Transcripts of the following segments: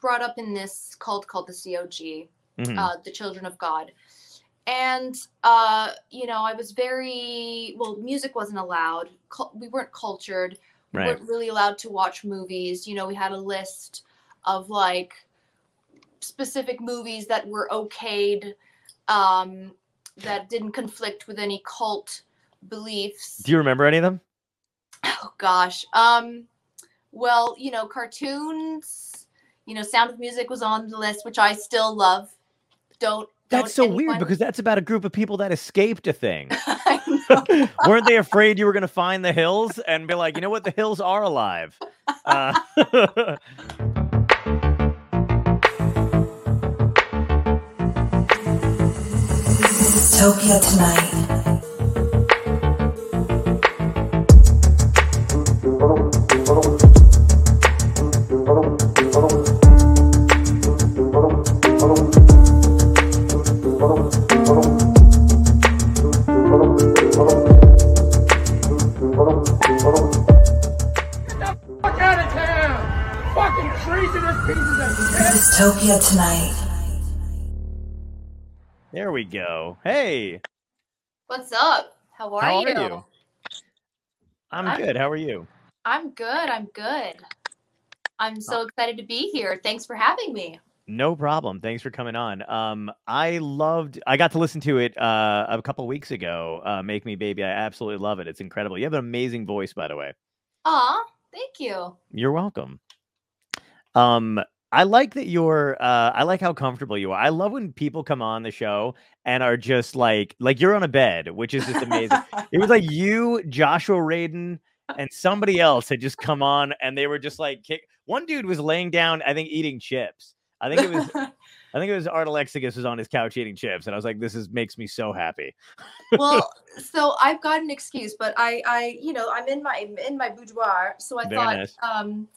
brought up in this cult called the COG, Mhm. uh, the Children of God. And uh, you know, I was very well. Music wasn't allowed. We weren't cultured. We Right. weren't really allowed to watch movies. You know, we had a list of like specific movies that were okayed, um, that didn't conflict with any cult beliefs. Do you remember any of them? Oh gosh. Um well, you know, cartoons, you know, Sound of Music was on the list, which I still love. Don't That's don't so weird because that's about a group of people that escaped a thing. I know. Weren't they afraid you were going to find the hills and be like, you know what, the hills are alive? Uh, Topia tonight. Of shit! Topia tonight. there we go. Hey, What's up? How are, how you? are you? I'm I'm- good. How are you? I'm good. I'm good. I'm Oh. so excited to be here. Thanks for having me. No problem. Thanks for coming on. Um, I loved. I got to listen to it uh, a couple weeks ago. Uh, Make Me Baby. I absolutely love it. It's incredible. You have an amazing voice, by the way. Aw, thank you. You're welcome. Um, I like that you're. Uh, I like how comfortable you are. I love when people come on the show and are just like, like you're on a bed, which is just amazing. it was like you, Joshua Radin, and somebody else had just come on, and they were just like, kick. One dude was laying down, I think, eating chips. I think it was. I think it was Art Alexakis was on his couch eating chips, and I was like, "This is makes me so happy." well, so I've got an excuse, but I, I, you know, I'm in my in my boudoir, so I Very thought, nice. um,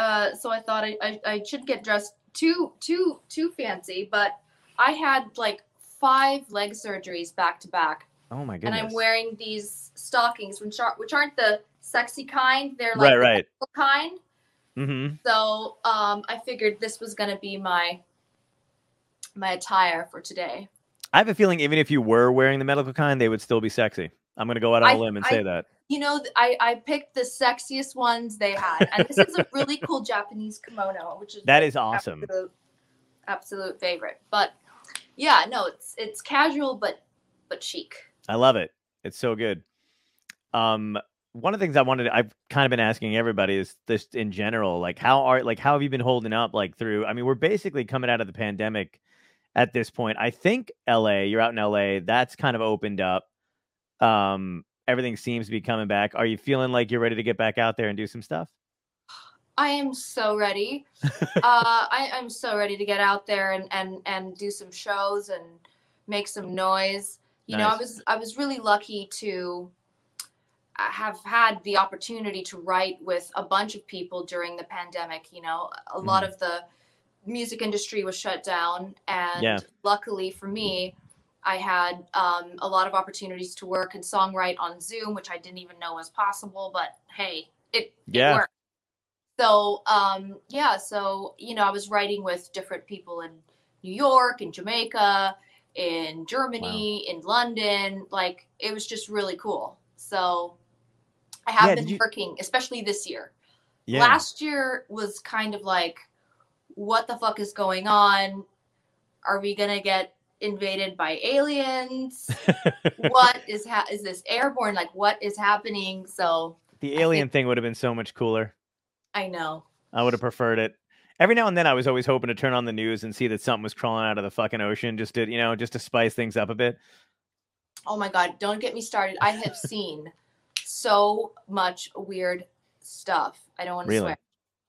uh, so I thought I, I, I should get dressed too too too fancy, but I had like five leg surgeries back to back, Oh my goodness! and! I'm wearing these stockings, which are which aren't the sexy kind, they're like the right. medical kind. Mm-hmm. So um, I figured this was gonna be my my attire for today. I have a feeling even if you were wearing the medical kind, they would still be sexy. I'm gonna go out on I- a limb and I- say that. You know, I, I picked the sexiest ones they had, and this is a really cool Japanese kimono, which is that is awesome. Absolute, absolute favorite. But yeah, no, it's it's casual but but chic. I love it. It's so good. Um, one of the things I wanted, I've kind of been asking everybody is this in general, like how are, like how have you been holding up, like through? I mean, we're basically coming out of the pandemic at this point. I think L.A. You're out in L.A. That's kind of opened up. Um, everything seems to be coming back. Are you feeling like you're ready to get back out there and do some stuff? I am so ready. uh, I, I'm so ready to get out there and, and and do some shows and make some noise. You know, I was I was really lucky to uh, have had the opportunity to write with a bunch of people during the pandemic. You know, a lot Mm-hmm. of the music industry was shut down, and Yeah. luckily for me, I had um, a lot of opportunities to work and songwrite on Zoom, which I didn't even know was possible. But hey, it, Yeah. it worked. So um, yeah, so you know, I was writing with different people in New York, in Jamaica, in Germany, in London. Like it was just really cool. So I have Yeah, been you- working, especially this year. Yeah. Last year was kind of like, what the fuck is going on? Are we gonna get invaded by aliens? what is ha- is this airborne? Like what is happening? So the alien think- thing would have been so much cooler. I know. I would have preferred it. Every now and then, I was always hoping to turn on the news and see that something was crawling out of the fucking ocean, just to you know, just to spice things up a bit. Oh my god, don't get me started. I have seen so much weird stuff. I don't want to Really? swear.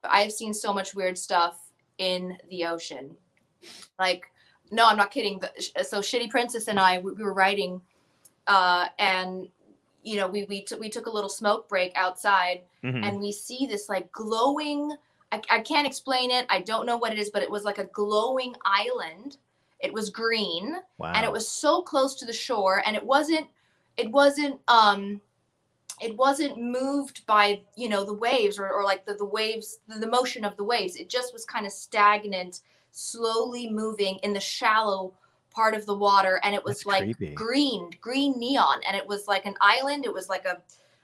But I have seen so much weird stuff in the ocean. Like, no, I'm not kidding. So Shitty Princess and I, we we were writing, uh, and you know, we we took we took a little smoke break outside, Mhm. and we see this like glowing. I, I can't explain it. I don't know what it is, but it was like a glowing island. It was green wow. and it was so close to the shore and it wasn't it wasn't um it wasn't moved by you know the waves or, or like the, the waves the, the motion of the waves it just was kind of stagnant slowly moving in the shallow part of the water and it was That's like creepy. green green neon and it was like an island it was like a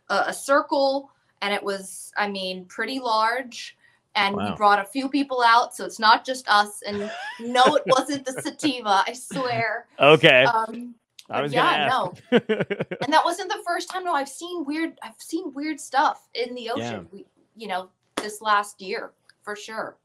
a, a circle and it was i mean pretty large and Wow. we brought a few people out so it's not just us and no it wasn't the sativa i swear Okay. um I was yeah, gonna and that wasn't the first time no i've seen weird i've seen weird stuff in the ocean we, you know this last year for sure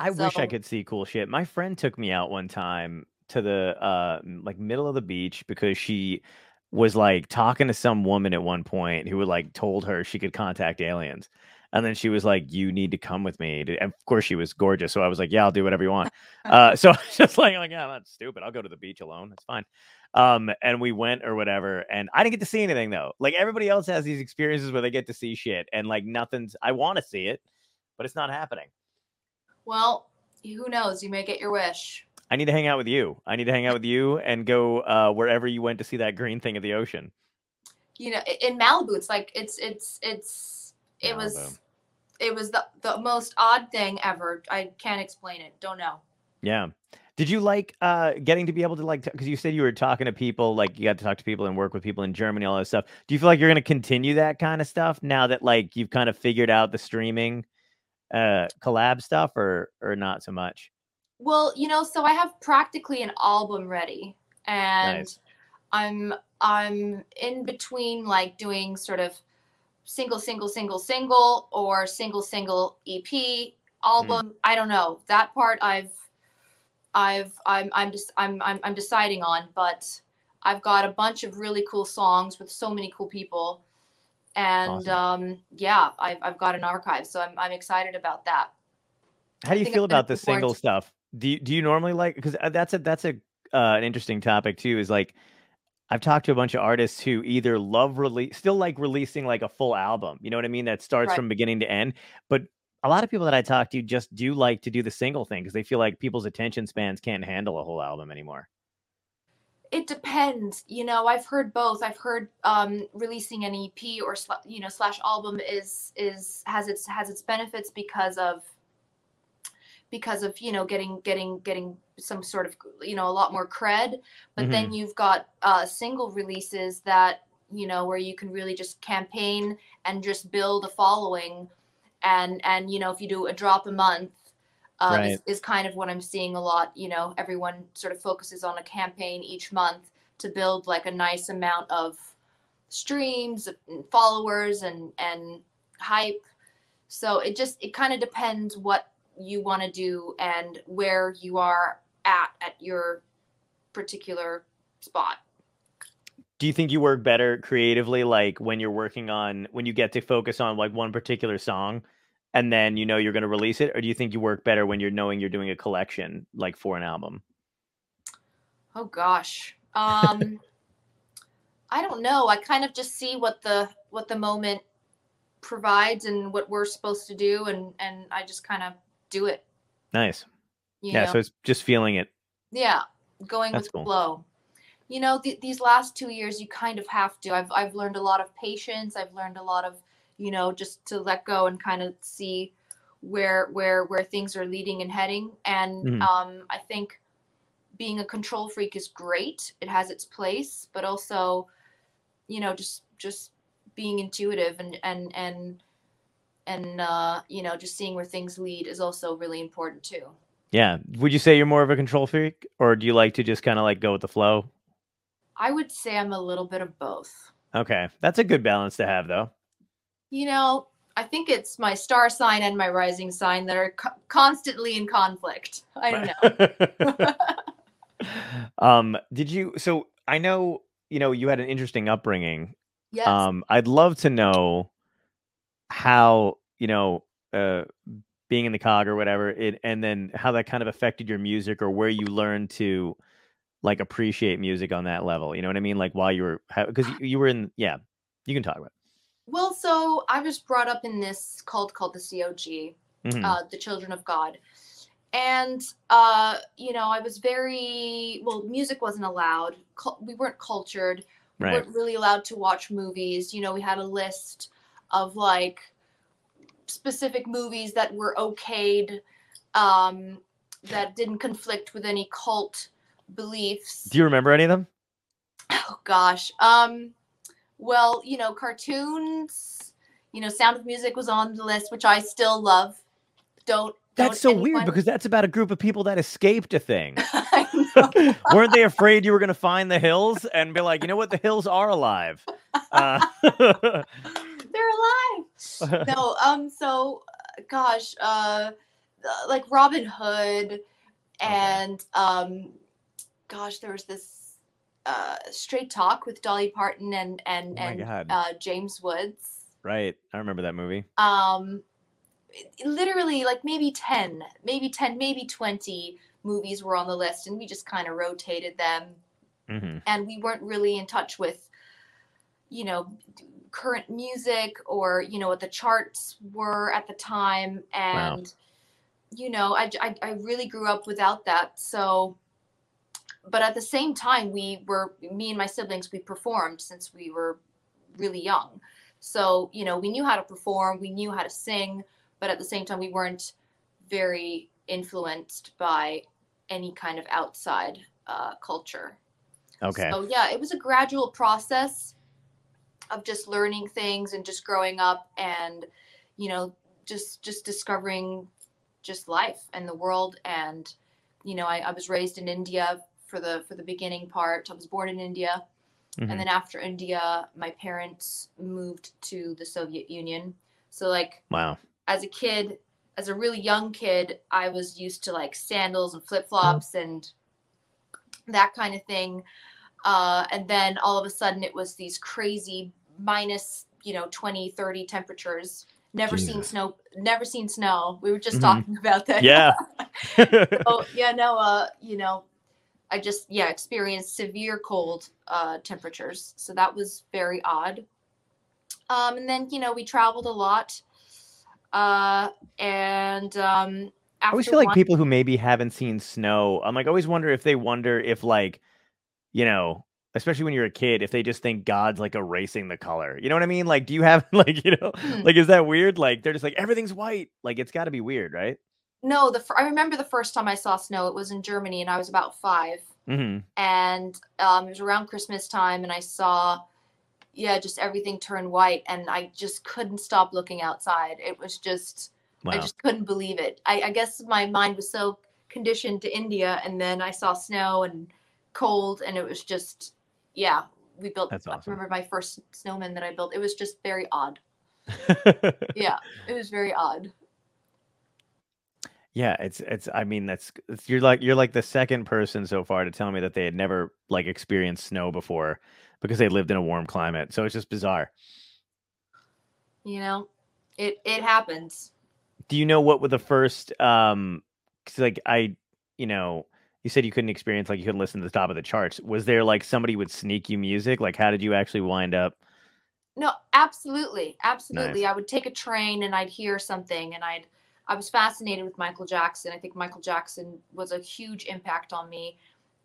I wish I could see cool shit. My friend took me out one time to the uh like middle of the beach because she was like talking to some woman at one point who would like told her she could contact aliens. And then she was like, "You need to come with me." And of course, she was gorgeous, so I was like, "Yeah, I'll do whatever you want." uh, so I was just like, "Like, yeah, I'm not stupid. I'll go to the beach alone. It's fine." Um, and we went or whatever, and I didn't get to see anything though. Like everybody else has these experiences where they get to see shit, and like nothing's. I want to see it, but it's not happening. Well who knows you may get your wish I need to hang out with you. I need to hang out with you and go uh, wherever you went to see that green thing at the ocean. you know in malibu it's like it's it's it's it Malibu. was it was the, the most odd thing ever i can't explain it don't know Yeah. Did you like uh, getting to be able to like because you said you were talking to people like you got to talk to people and work with people in Germany all that stuff. Do you feel like you're going to continue that kind of stuff now that like you've kind of figured out the streaming uh collab stuff or or not so much? Well, you know, so I have practically an album ready, and Nice. I'm I'm in between like doing sort of single, single, single, single, or single, single EP album. I don't know that part. I've I've I'm I'm just I'm I'm I'm deciding on, but I've got a bunch of really cool songs with so many cool people, and um yeah, I've I've got an archive, so I'm I'm excited about that. How do you feel I'm about the single to- stuff? Do you do you normally like because that's a that's a uh, an interesting topic too. Is like I've talked to a bunch of artists who either love release, still like releasing like a full album. You know what I mean? That starts Right. from beginning to end. But a lot of people that I talk to just do like to do the single thing because they feel like people's attention spans can't handle a whole album anymore. It depends you know i've heard both. I've heard um releasing an ep or sla- you know slash album is is has its has its benefits because of because of you know getting getting getting some sort of you know a lot more cred. But then you've got uh single releases that you know where you can really just campaign and just build a following. And and you know if you do a drop a month uh, is, is kind of what i'm seeing a lot you know everyone sort of focuses on a campaign each month to build like a nice amount of streams and followers and and hype. So it just it kind of depends what you want to do and where you are at at your particular spot. Do you think you work better creatively, like when you're working on when you get to focus on like one particular song, and then you know you're going to release it, or do you think you work better when you're knowing you're doing a collection like for an album? Oh gosh. Um I don't know. I kind of just see what the what the moment provides and what we're supposed to do and and I just kind of do it. Nice. You yeah. know? So it's just feeling it. yeah, going That's with cool. the flow. You know, th- these last 2 years you kind of have to. I've I've learned a lot of patience. I've learned a lot of, you know, just to let go and kind of see where where where things are leading and heading and Mhm. um I think being a control freak is great. It has its place, but also, you know, just just being intuitive and and and and uh, you know, just seeing where things lead is also really important too. Yeah. Would you say you're more of a control freak, or do you like to just kind of like go with the flow? I would say I'm a little bit of both. Okay, that's a good balance to have, though. You know, I think it's my star sign and my rising sign that are co- constantly in conflict. I don't know. um, did you? So I know you know you had an interesting upbringing. yes. Um, I'd love to know how you know uh being in the cog or whatever it and then how that kind of affected your music or where you learned to like appreciate music on that level you know what i mean like while you were because you, you were in yeah you can talk about well, so I was brought up in this cult called the COG. Mhm. uh, the children of god and uh, you know i was very well music wasn't allowed we weren't cultured we Right. weren't really allowed to watch movies. You know, we had a list of like specific movies that were okayed, um, that didn't conflict with any cult beliefs. Do you remember any of them? Oh gosh. Um well, you know, cartoons, you know, Sound of Music was on the list, which I still love. Don't That's so weird because that's about a group of people that escaped a thing. Weren't they afraid you were going to find the hills and be like, you know what, the hills are alive? Uh, they're alive. No, um so uh, gosh, uh uh, like Robin Hood and um gosh, there was this uh Straight Talk with Dolly Parton and and Oh and uh James Woods. right. I remember that movie. um literally like maybe 10 maybe 10 maybe 20 movies were on the list and we just kind of rotated them hmm and we weren't really in touch with you know current music or you know what the charts were at the time Wow. and you know I, I i really grew up without that so but at the same time we were me and my siblings we performed since we were really young. So you know we knew how to perform we knew how to sing but at the same time we weren't very influenced by any kind of outside uh, culture. Okay. so yeah, it was a gradual process of just learning things and just growing up and you know just just discovering just life and the world. And you know I, I was raised in India for the for the beginning part. I was born in India Mhm. and then after India my parents moved to the Soviet Union. So like wow. as a kid, as a really young kid, I was used to like sandals and flip flops and that kind of thing. Uh, and then all of a sudden it was these crazy minus, you know, 20, 30 temperatures. Never seen snow, never seen snow. We were just Mhm. talking about that. Yeah. oh, yeah, no, uh, you know, I just, yeah, experienced severe cold uh, temperatures. So that was very odd. Um, and then, you know, we traveled a lot. Uh, and um, I always feel like one- people who maybe haven't seen snow, I'm like, always wonder if they wonder if, like, you know, especially when you're a kid, if they just think God's like erasing the color. You know what I mean? Like, do you have, like, you know, Hmm. like, is that weird? Like, they're just like, everything's white. Like, it's got to be weird, right? No, the I remember the first time I saw snow. It was in Germany, and I was about five. hmm And um, it was around Christmas time, and I saw, yeah, just everything turn white, and I just couldn't stop looking outside. It was just, Wow. I just couldn't believe it. I, I guess my mind was so conditioned to India, and then I saw snow and cold, and it was just, yeah. We built. That's I remember my first snowman that I built. It was just very odd. Yeah, it was very odd. Yeah, it's it's. I mean, that's it's, you're like you're like the second person so far to tell me that they had never like experienced snow before because they lived in a warm climate. So it's just bizarre. You know, it it happens. do you know what were the first um 'cause, like i you know you said you couldn't experience like you couldn't listen to the top of the charts was there like somebody would sneak you music like how did you actually wind up No, absolutely, absolutely. I would take a train and I'd hear something, and I'd I was fascinated with Michael Jackson. I think Michael Jackson was a huge impact on me.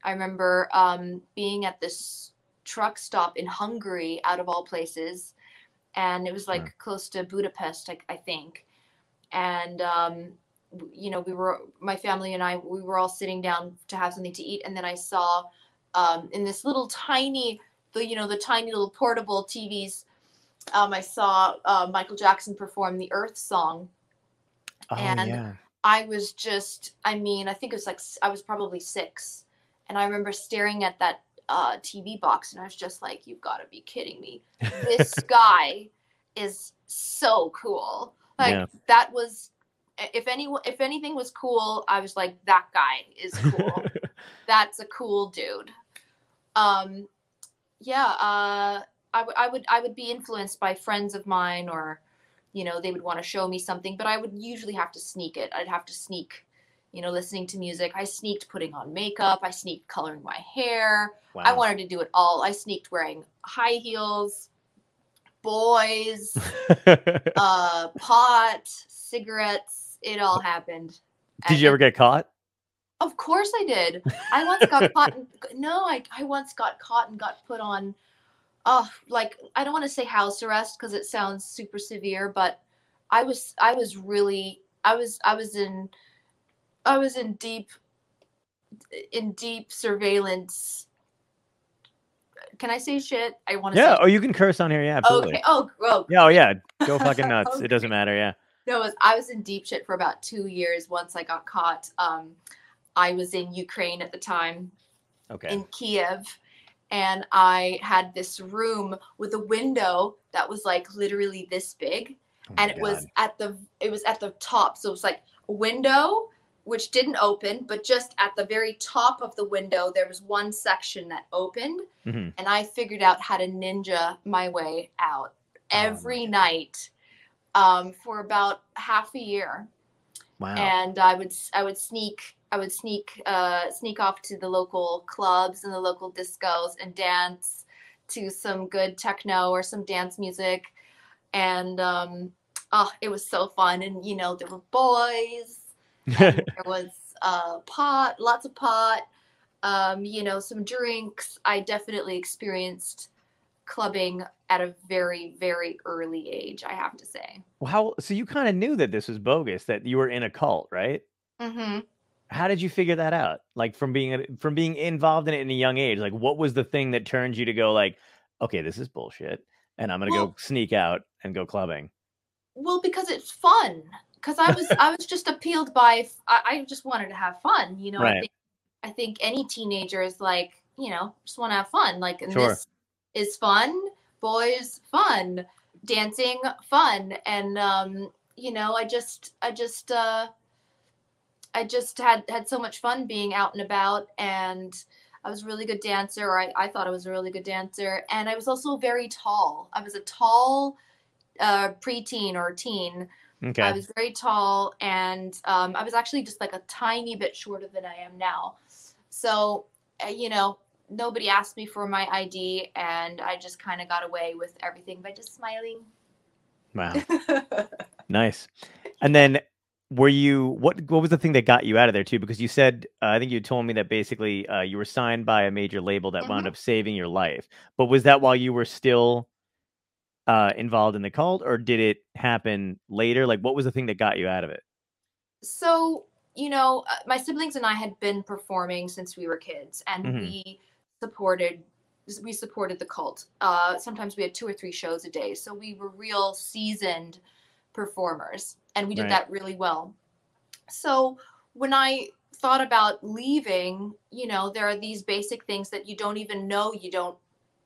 I remember um, being at this truck stop in Hungary, out of all places, and it was like Sure. close to Budapest, I, I think. And um, you know, we were my family and I we were all sitting down to have something to eat, and then I saw um, in this little tiny the you know the tiny little portable TVs um, I saw uh, Michael Jackson perform the Earth song. Oh And- yeah I was just, I mean, I think it was like, I was probably six. And I remember staring at that uh, TV box and I was just like, you've got to be kidding me. This guy is so cool. Like, Yeah. that was, if any, if anything was cool, I was like, that guy is cool. that's a cool dude. Um, yeah, uh, I would, I would, I would be influenced by friends of mine, or, you know, they would want to show me something, but I would usually have to sneak it. I'd have to sneak, you know, listening to music. I sneaked putting on makeup. I sneaked coloring my hair. I wanted to do it all. I sneaked wearing high heels, boys, uh, pot, cigarettes. It all happened. did you ever get caught Of course I did. I once got caught. And, no, I, I once got caught and got put on oh like i don't want to say house arrest because it sounds super severe but i was i was really i was i was in i was in deep in deep surveillance can i say shit i want to Yeah. say Oh, you can curse on here. Yeah, absolutely. okay oh, oh Yeah. Oh, yeah. Go fucking nuts. Okay. It doesn't matter. Yeah. no it was, i was in deep shit for about two years once i got caught um i was in ukraine at the time Okay. in Kiev and I had this room with a window that was like literally this big Oh and it was at the it was at the top so it was like a window which didn't open but just at the very top of the window there was one section that opened Mhm. and I figured out how to ninja my way out Oh every God. night um, for about half a year Wow. and I would I would sneak I would sneak uh, sneak off to the local clubs and the local discos and dance to some good techno or some dance music, and um, oh, it was so fun. And you know there were boys, there was uh, pot, lots of pot, um, you know some drinks. I definitely experienced clubbing at a very very early age. I have to say. Well, how? So you kind of knew that this was bogus, that you were in a cult, right? Mm-hmm. How did you figure that out? Like from being from being involved in it in a young age. Like, what was the thing that turned you to go like, okay, this is bullshit, and I'm gonna go sneak out and go clubbing? Well, because it's fun. Because I was I was just appealed by I, I just wanted to have fun. You know, I think I think any teenager is like you know just want to have fun. Like and Sure. this is fun. Boys fun. Dancing fun. And um, you know I just I just uh, I just had had so much fun being out and about and. I was a really good dancer, or I, I thought I was a really good dancer, and I was also very tall. I was a tall uh, preteen or teen. Okay. I was very tall, and um, I was actually just like a tiny bit shorter than I am now. So, uh, you know, nobody asked me for my ID, and I just kind of got away with everything by just smiling. wow. Nice. And then were you what what was the thing that got you out of there too because you said uh, I think you told me that basically uh, you were signed by a major label that wound Mhm. up saving your life. But was that while you were still uh, involved in the cult or did it happen later? Like what was the thing that got you out of it? so, you know, uh, my siblings and I had been performing since we were kids, and Mhm. we supported we supported the cult. Uh, sometimes we had two or three shows a day, so we were real seasoned performers, and we did Right. that really well. So when I thought about leaving, you know, there are these basic things that you don't even know you don't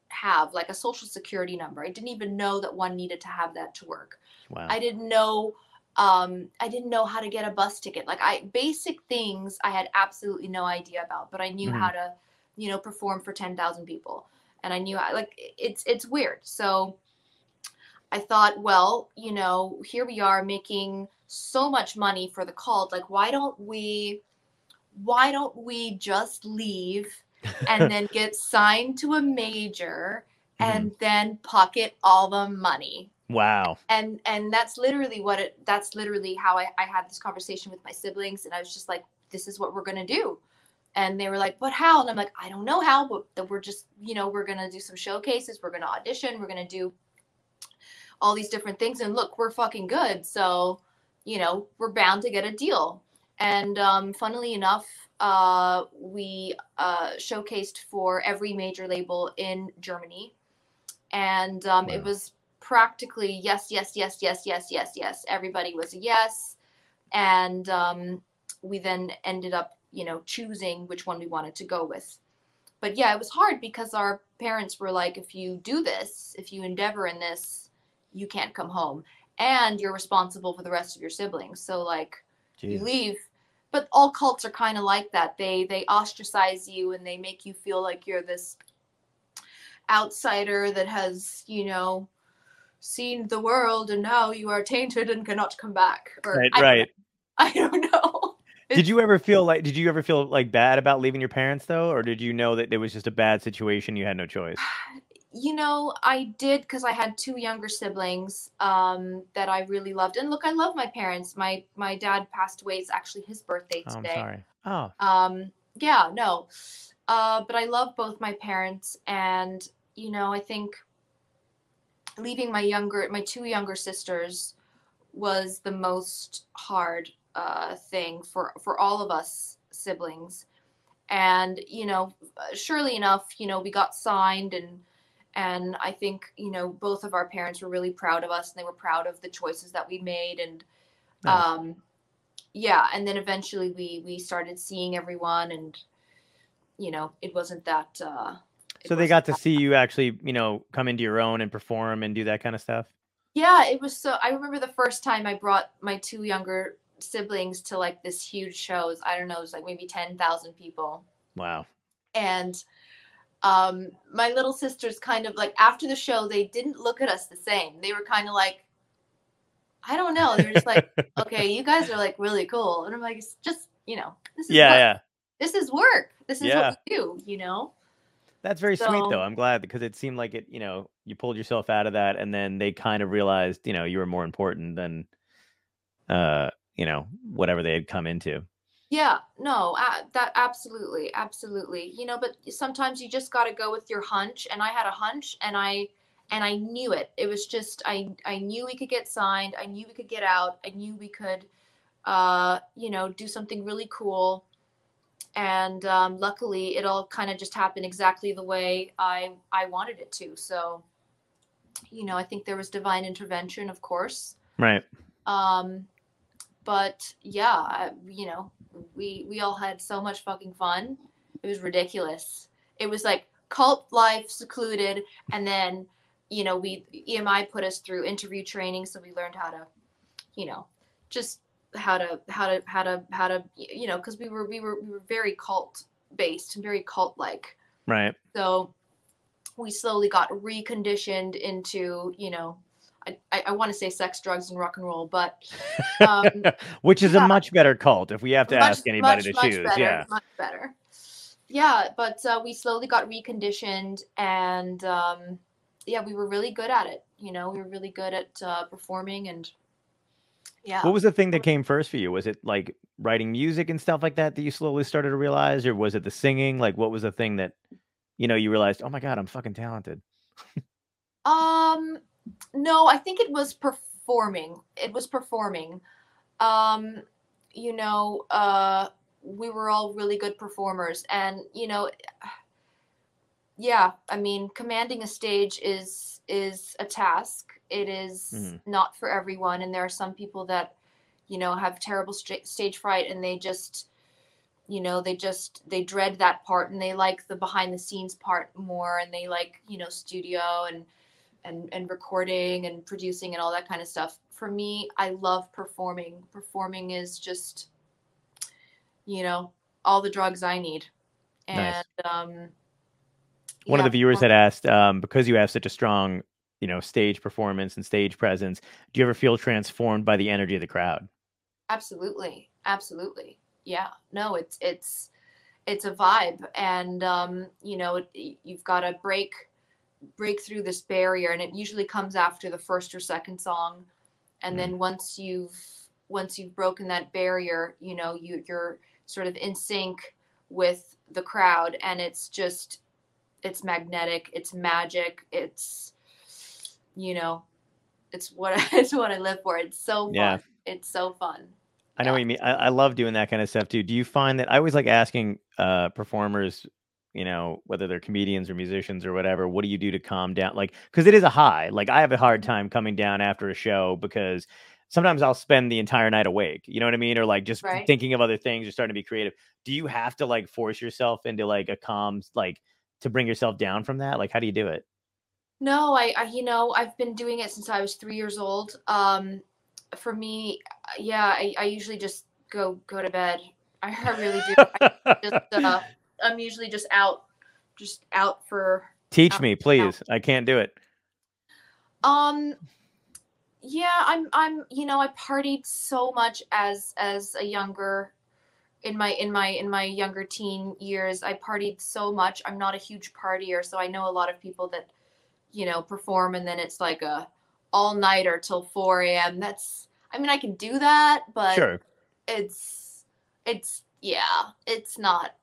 have, like a social security number. I didn't even know that one needed to have that to work. Wow. I didn't know um I didn't know how to get a bus ticket. Like I basic things I had absolutely no idea about, but I knew Mhm. how to, you know, perform for 10,000 people. And I knew I like it's it's weird. So I thought, well, you know, here we are making so much money for the cult. Like why don't we why don't we just leave and then get signed to a major Mhm. and then pocket all the money? wow. and and that's literally what it that's literally how I, I had this conversation with my siblings and i was just like this is what we're gonna do and they were like but how and i'm like i don't know how but we're just you know we're gonna do some showcases we're gonna audition we're gonna do all these different things and look we're fucking good. So you know we're bound to get a deal. And um, funnily enough uh, we uh, showcased for every major label in germany. And um, it was practically yes yes yes yes yes yes yes everybody was a yes. And um, we then ended up you know choosing which one we wanted to go with. But yeah it was hard because our parents were like if you do this if you endeavor in this you can't come home and you're responsible for the rest of your siblings. So like you leave. But all cults are kind of like that. They they ostracize you and they make you feel like you're this outsider that has you know seen the world and now you are tainted and cannot come back. Or Right, I right. i don't know. Did you ever feel like did you ever feel like bad about leaving your parents though? Or did you know that it was just a bad situation you had no choice? you know i did because i had two younger siblings um, that i really loved and look i love my parents my my dad passed away it's actually his birthday today. Oh, I'm sorry. Oh, um yeah no uh but i love both my parents and you know i think leaving my younger my two younger sisters was the most hard uh, thing for for all of us siblings and you know surely enough you know we got signed and and i think you know both of our parents were really proud of us and they were proud of the choices that we made and Nice. um yeah and then eventually we we started seeing everyone and you know it wasn't that uh So they got to see you actually, you know, come into your own and perform and do that kind of stuff. yeah it was so i remember the first time i brought my two younger siblings to like this huge shows i don't know it was like maybe 10,000 people Wow. and um my little sisters kind of like after the show they didn't look at us the same they were kind of like i don't know they're just like okay you guys are like really cool and i'm like it's just you know this is yeah, what- yeah. this is work this is Yeah. what we do you know That's very sweet though. I'm glad because it seemed like it, you know, you pulled yourself out of that and then they kind of realized, you know, you were more important than uh, you know, whatever they had come into. Yeah, no, uh, that absolutely, absolutely. You know, but sometimes you just got to go with your hunch, and I had a hunch, and I and I knew it. It was just I I knew we could get signed. I knew we could get out. I knew we could, uh, you know, do something really cool. And um, luckily, it all kind of just happened exactly the way I I wanted it to. So, you know, I think there was divine intervention, of course Right. um but yeah I, you know we we all had so much fucking fun. It was ridiculous. It was like cult life secluded and then you know we emi put us through interview training so we learned how to you know just how to how to how to how to you know because we were we were we were very cult based and very cult like Right. so we slowly got reconditioned into you know i i, want to say sex drugs and rock and roll but um Which is yeah. a much better cult if we have to much- ask anybody much, to much choose. better, Yeah. much better yeah but uh, we slowly got reconditioned and um yeah we were really good at it you know we were really good at uh, performing and yeah What was the thing that came first for you? Was it like writing music and stuff like that that you slowly started to realize, or was it the singing? Like, what was the thing that, you know, you realized, oh my god, I'm fucking talented. Um, no, I think it was performing. It was performing. Um, you know, uh, we were all really good performers, and you know, yeah, I mean, commanding a stage is is a task. It is Mhm. not for everyone, and there are some people that, you know, have terrible sta- stage fright, and they just you know they just they dread that part and they like the behind the scenes part more and they like you know studio and and and recording and producing and all that kind of stuff. For me i love performing. Performing is just you know all the drugs i need. Nice. and um One of the viewers had asked, um, because you have such a strong, you know, stage performance and stage presence, do you ever feel transformed by the energy of the crowd? absolutely. Absolutely. Yeah. No it's it's it's a vibe. And um you know it, you've got to break break through this barrier and it usually comes after the first or second song and Mm. then once you've once you've broken that barrier you know you you're sort of in sync with the crowd and it's just it's magnetic it's magic it's you know it's what I, it's what i live for it's so fun Yeah. it's so fun I know what you mean. I, I love doing that kind of stuff too. Do you find that I always like asking uh, performers, you know, whether they're comedians or musicians or whatever, what do you do to calm down? Like, because it is a high. Like, I have a hard time coming down after a show because sometimes I'll spend the entire night awake. You know what I mean? Or like just Right. thinking of other things or starting to be creative. Do you have to like force yourself into like a calm, like to bring yourself down from that? Like, how do you do it? No, I, I you know I've been doing it since I was three years old. Um, for me, uh, yeah, I, I usually just go go to bed. I, I really do. I just uh, I'm usually just out, just out for Teach out- me, out. please. I can't do it. Um, yeah, I'm I'm you know I partied so much as as a younger in my in my in my younger teen years. I partied so much. I'm not a huge partier, so I know a lot of people that you know perform and then it's like a all nighter till 4 a.m. That's I mean I can do that, but Sure. it's it's yeah, it's not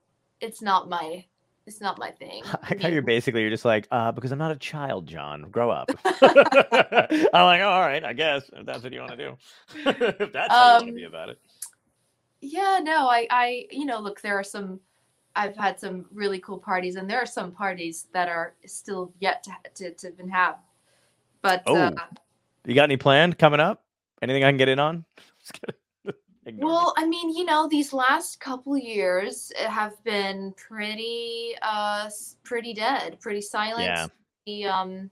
it's not my it's not my thing. I how you're basically you're just like, uh, because I'm not a child, John. Grow up. I'm like, oh, all right, I guess if that's what you want to do. if that's how you want to Um, be about it. yeah, no, I, I, you know, look, there are some. I've had some really cool parties, and there are some parties that are still yet to to, to even have. But uh, Oh, You got any planned coming up? Anything I can get in on? Ignore me. Well, I mean, you know, these last couple years uh, have been pretty, uh, pretty dead, pretty silent. Yeah. pretty, um,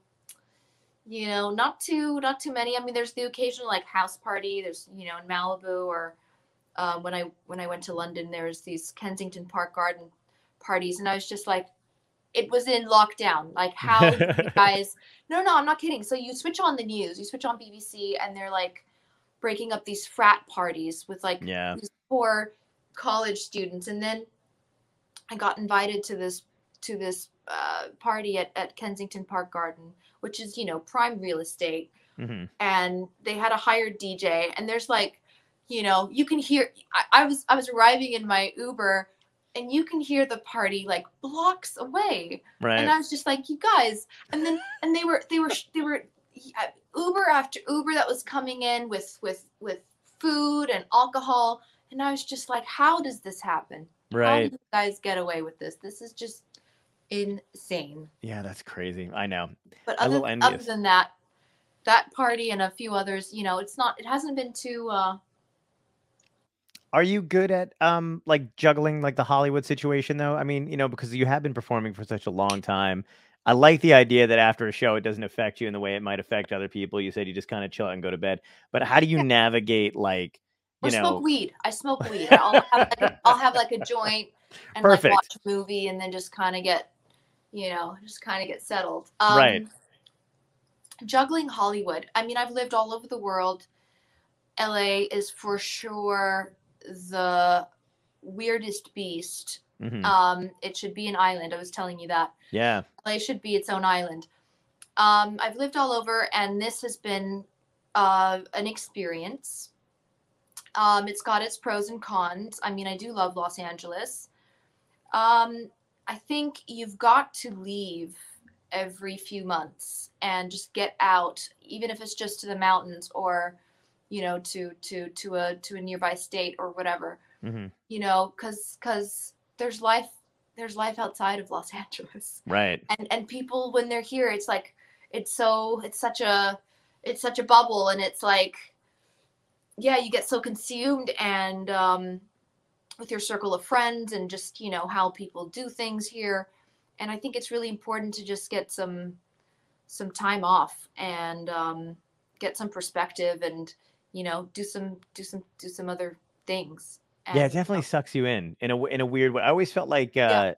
you know, not too, not too many. I mean, there's the occasional like house party. There's, you know, in Malibu or um, when I when I went to London, there was these Kensington Park Garden parties, and I was just like, it was in lockdown. Like, how you guys? No, no, I'm not kidding. So you switch on the news, you switch on BBC, and they're like breaking up these frat parties with like yeah. these poor college students. And then i got invited to this to this uh, party at, at kensington park garden which is you know prime real estate. Hmm and they had a hired dj and there's like you know you can hear I, I was i was arriving in my uber and you can hear the party like blocks away. Right. and I was just like, you guys, and then and they were they were they were Uber after Uber that was coming in with with with food and alcohol, and I was just like, how does this happen? How right. do you guys get away with this? This is just insane. Yeah, that's crazy. I know. But other, other than that, that party and a few others, you know, it's not it hasn't been too uh Are you good at um like juggling like the Hollywood situation though? I mean, you know, because you have been performing for such a long time. I like the idea that after a show it doesn't affect you in the way it might affect other people. You said you just kind of chill out and go to bed. But how do you navigate like, or you know, smoke weed. I smoke weed. I'll have like a, I'll have like a joint and Perfect. like watch a movie and then just kind of get, you know, just kind of get settled. Um, Right. Juggling Hollywood. I mean, I've lived all over the world. LA is for sure the weirdest beast. mhm, Um, it should be an island. I was telling you that. yeah, LA should be its own island. Um, I've lived all over, and this has been uh, an experience. Um, it's got its pros and cons. I mean, I do love Los Angeles. Um, I think you've got to leave every few months and just get out, even if it's just to the mountains or, you know, to to to a to a nearby state or whatever hmm you know because because there's life there's life outside of los angeles. Right, and and people when they're here it's like it's so it's such a it's such a bubble and it's like yeah you get so consumed and um with your circle of friends and just you know how people do things here. And i think it's really important to just get some some time off and um get some perspective and you know do some do some do some other things yeah, it definitely sucks you in in a in a weird way. I always felt like, uh,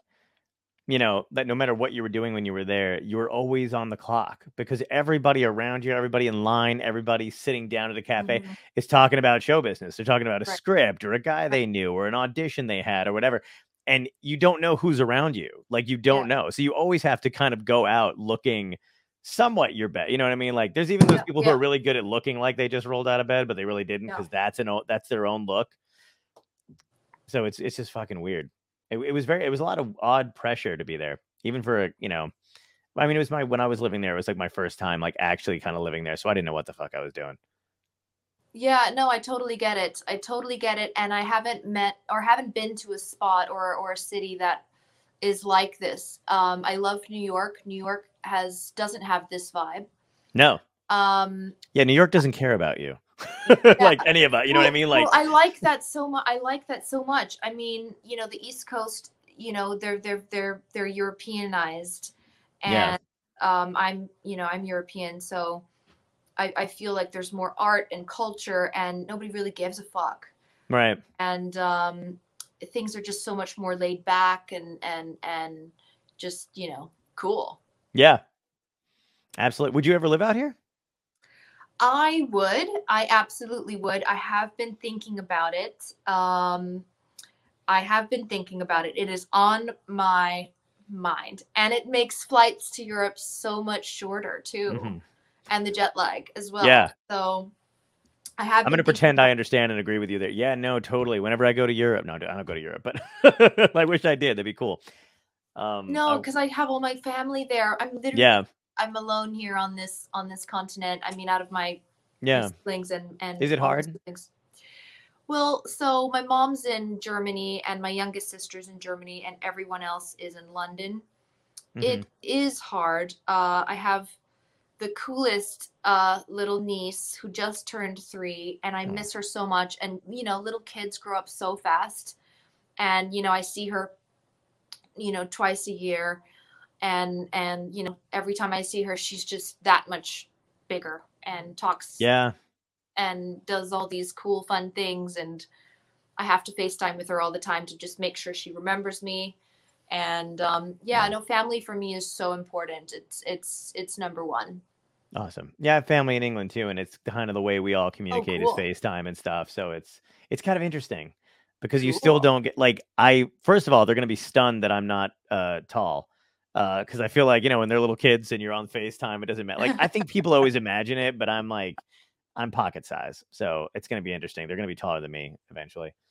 you know, that no matter what you were doing when you were there, you were always on the clock because everybody around you, everybody in line, everybody sitting down at a cafe mhm. is talking about show business. They're talking about a Right. script or a guy they knew or an audition they had or whatever. And you don't know who's around you. Like you don't know. So you always have to kind of go out looking somewhat your best. You know what I mean? Like there's even those Yeah, people who are really good at looking like they just rolled out of bed, but they really didn't Yeah. because that's an that's their own look. So it's it's just fucking weird. It, it was very it was a lot of odd pressure to be there, even for a, you know. I mean, it was my when I was living there. It was like my first time, like actually kind of living there. So I didn't know what the fuck I was doing. Yeah, no, I totally get it. I totally get it. And I haven't met or haven't been to a spot or or a city that is like this. Um, I love New York. New York has doesn't have this vibe. No, Um, Yeah, New York doesn't care about you. like any of us. You know what I mean? Like well, I like that so much. I like that so much. I mean, you know, the East Coast. You know, they're they're they're they're Europeanized, and Yeah. um, I'm you know I'm European, so I, I feel like there's more art and culture, and nobody really gives a fuck. right. and um, things are just so much more laid back and and and just you know cool. Yeah. Absolutely. Would you ever live out here? I would, I absolutely would. I have been thinking about it. Um, I have been thinking about it. It is on my mind, and it makes flights to Europe so much shorter too, Mhm. and the jet lag as well. Yeah. So I have. I'm going to pretend I understand and agree with you there. Yeah, no, totally. Whenever I go to Europe, no, I don't go to Europe, but I wish I did. That'd be cool. Um, No, because I have all my family there. I'm literally yeah, I'm alone here on this on this continent. I mean, out of my yeah. siblings and and Is it hard? Well, so my mom's in Germany and my youngest sister's in Germany and everyone else is in London. mhm. It is hard. Uh, I have the coolest uh, little niece who just turned three, and I Oh. miss her so much. And you know, little kids grow up so fast, and you know, I see her, you know, twice a year, and and you know, every time I see her, she's just that much bigger and talks yeah. and does all these cool, fun things. And I have to FaceTime with her all the time to just make sure she remembers me. And um, yeah, no, family for me is so important. It's it's it's number one. Awesome. Yeah, family in England too, and it's kind of the way we all communicate cool. is FaceTime and stuff. So it's it's kind of interesting because you still don't get like I first of all they're gonna be stunned that I'm not uh tall. Uh, because I feel like you know when they're little kids and you're on FaceTime, it doesn't matter. Like I think people always imagine it, but I'm like I'm pocket size, so it's gonna be interesting. They're gonna be taller than me eventually.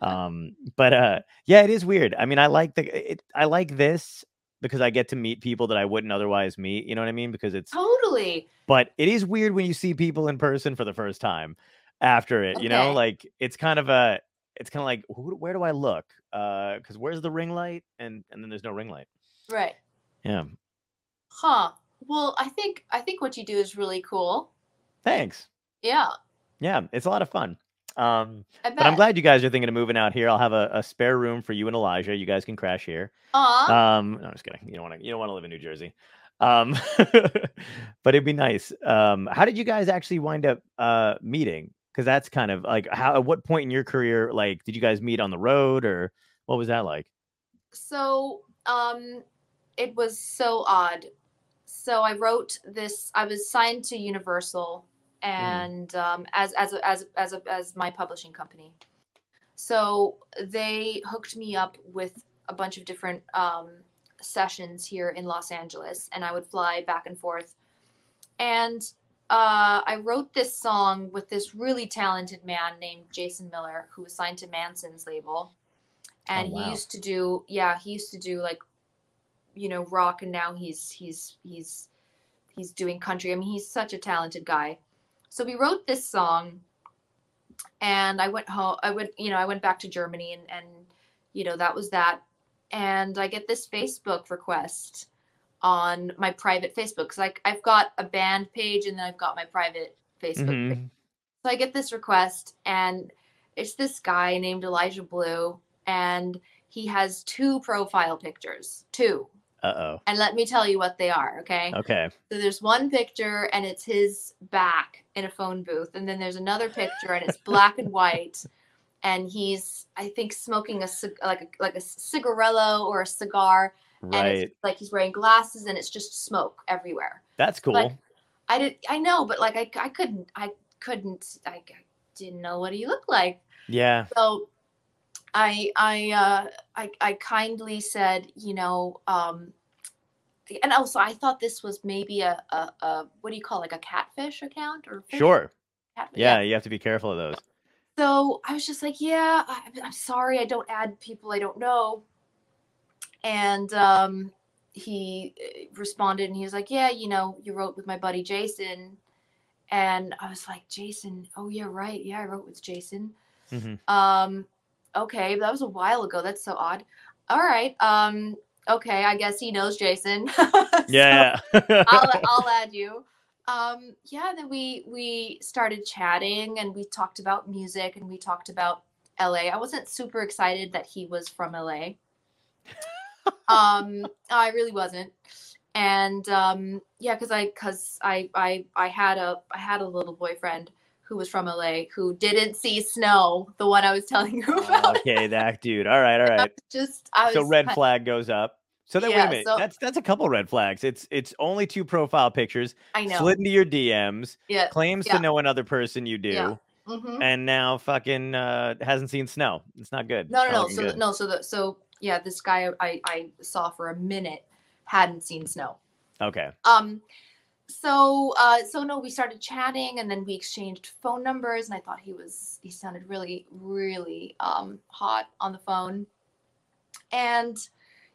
Um, but uh, yeah, it is weird. I mean, I like the it. I like this because I get to meet people that I wouldn't otherwise meet. You know what I mean? Because it's Totally. but it is weird when you see people in person for the first time after it you know like it's kind of a it's kind of like who, where do i look uh because where's the ring light and and then there's no ring light Right. Yeah Huh. Well, I think I think what you do is really cool. thanks Yeah. yeah it's a lot of fun um but i'm glad you guys are thinking of moving out here i'll have a, a spare room for you and elijah you guys can crash here Aw. Um, no, I'm just kidding. You don't want to. You don't want to live in New Jersey. Um, but it'd be nice. Um, how did you guys actually wind up uh meeting? Because that's kind of like how. At what point in your career, like, did you guys meet on the road, or what was that like? so um it was so odd. So i wrote this i was signed to universal and um as as a, as as a, as my publishing company. So they hooked me up with a bunch of different um sessions here in los angeles and i would fly back and forth. And uh, I wrote this song with this really talented man named Jason Miller, who was signed to Manson's label. And wow. he used to do yeah he used to do like you know rock and now he's he's he's he's doing country i mean he's such a talented guy so we wrote this song and i went home i went you know i went back to germany and and you know that was that and i get this facebook request on my private facebook because like i've got a band page and then i've got my private facebook page. Mhm. So I get this request, and it's this guy named Elijah Blue, and he has two profile pictures, two. Uh oh. And let me tell you what they are, okay? Okay. So there's one picture, and it's his back in a phone booth, and then there's another picture, and it's black and white, and he's, I think, smoking a like a like a cigarello or a cigar, and Right. it's like he's wearing glasses, and it's just smoke everywhere. That's cool. like, I did, I know, but like I, I couldn't, I couldn't, I, I didn't know what he looked like. yeah. So I, I, uh, I, I kindly said, you know, um, and also I thought this was maybe a, a, a what do you call it, like a catfish account or fish- Sure. catfish- Yeah. You have to be careful of those. So I was just like, yeah, I, I'm sorry, I don't add people I don't know. And um, he uh, responded and he was like, yeah, you know, you wrote with my buddy Jason. And I was like, Jason, oh, yeah, right. Yeah, I wrote with Jason. Mm-hmm. Um, okay, that was a while ago. That's so odd. All right. Um, okay, I guess he knows Jason. Yeah. I'll, I'll add you. Um, yeah, then we we started chatting and we talked about music and we talked about LA. I wasn't super excited that he was from LA. um, I really wasn't. And um, yeah, because I because I I I had a I had a little boyfriend who was from LA who didn't see snow, the one I was telling you about. okay, that dude. All right, all I just I was So red flag goes up. So then wait a minute. so- that's that's a couple red flags. It's it's only two profile pictures. I know. Slid into your DMs. yeah. Claims yeah. to know another person you do. Yeah. hmm And now fucking uh hasn't seen snow. It's not good. No, no, no. So the, no, so the so yeah, this guy I I saw for a minute hadn't seen snow. Okay. Um, so uh, so no, we started chatting and then we exchanged phone numbers, and I thought he was he sounded really really um hot on the phone, and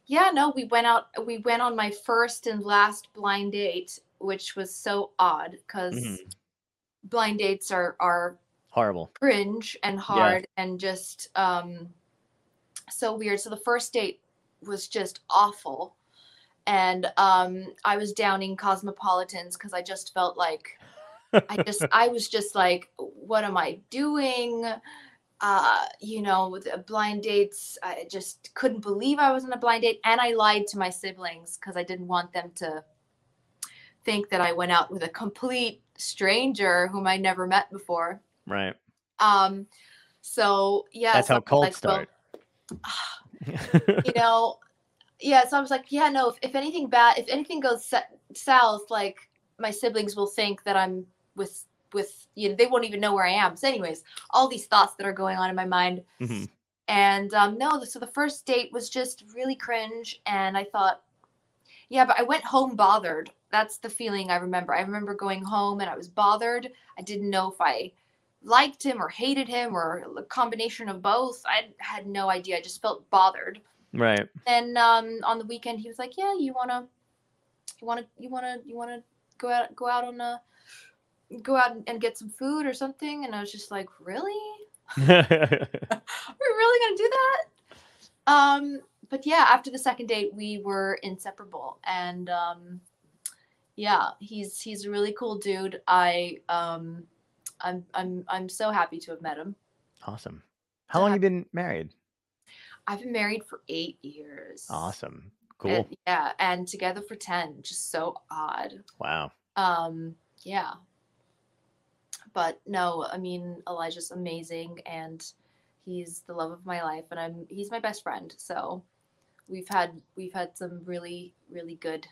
yeah, no, we went out. We went on my first and last blind date, which was so odd because Mhm. blind dates are are Horrible. cringe and hard and just um so weird. So the first date was just awful. And um I was downing cosmopolitans because I just felt like I just I was just like, what am I doing? Uh, you know, with blind dates, I just couldn't believe I was on a blind date. And I lied to my siblings because I didn't want them to think that I went out with a complete stranger whom I never met before. Right. Um, so yeah, That's how cults like, well, you know, yeah. So I was like, yeah, no. If, if anything bad, if anything goes sa- south, like my siblings will think that I'm with with you know they won't even know where I am. So, anyways, all these thoughts that are going on in my mind, Mhm. and um, no. So the first date was just really cringe, and I thought, yeah, but I went home bothered. That's the feeling I remember. I remember going home and I was bothered. I didn't know if I liked him or hated him or a combination of both. I had no idea. I just felt bothered. Right. Then um, on the weekend, he was like, "Yeah, you wanna, you wanna, you wanna, you wanna go out, go out on a, go out and get some food or something." And I was just like, "Really? We're really gonna do that?" Um, but yeah, after the second date, we were inseparable, and um, yeah, he's he's a really cool dude. I um, I'm I'm I'm so happy to have met him. awesome. How long you been married? I've been married for eight years. Awesome. Cool. And- yeah, and together for 10. Just so odd. Wow. Um, yeah. But no, I mean Elijah's amazing and he's the love of my life and I'm he's my best friend. So we've had we've had some really, really good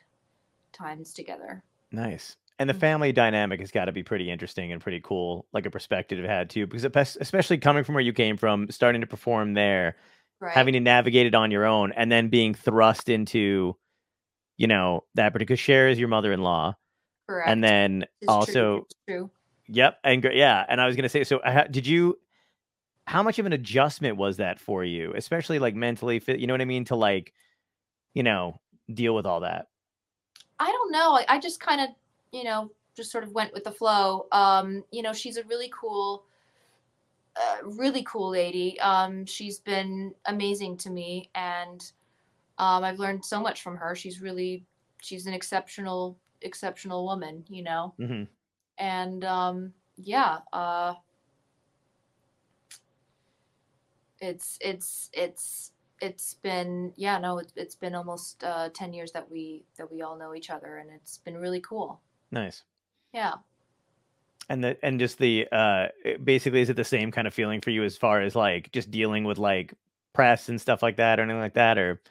times together. Nice. And the Mhm. family dynamic has got to be pretty interesting and pretty cool, like a perspective had too, because especially coming from where you came from, starting to perform there, Right. having to navigate it on your own, and then being thrust into, you know, that particular share is your mother-in-law, Correct. and then It's also, it's true. yep, and yeah, and I was gonna say, so uh, did you? How much of an adjustment was that for you, especially like mentally fit? You know what I mean? To like, you know, deal with all that. I don't know. I, I just kind of, you know, just sort of went with the flow. Um, you know, she's a really cool, really cool lady. Um, she's been amazing to me, and um, I've learned so much from her. She's really, she's an exceptional, exceptional woman. You know, hmm and um, yeah, uh, it's it's it's it's been yeah no it's, it's been almost uh, 10 years that we that we all know each other and it's been really cool Nice. yeah And the and just the uh basically is it the same kind of feeling for you as far as like just dealing with like press and stuff like that or anything like that or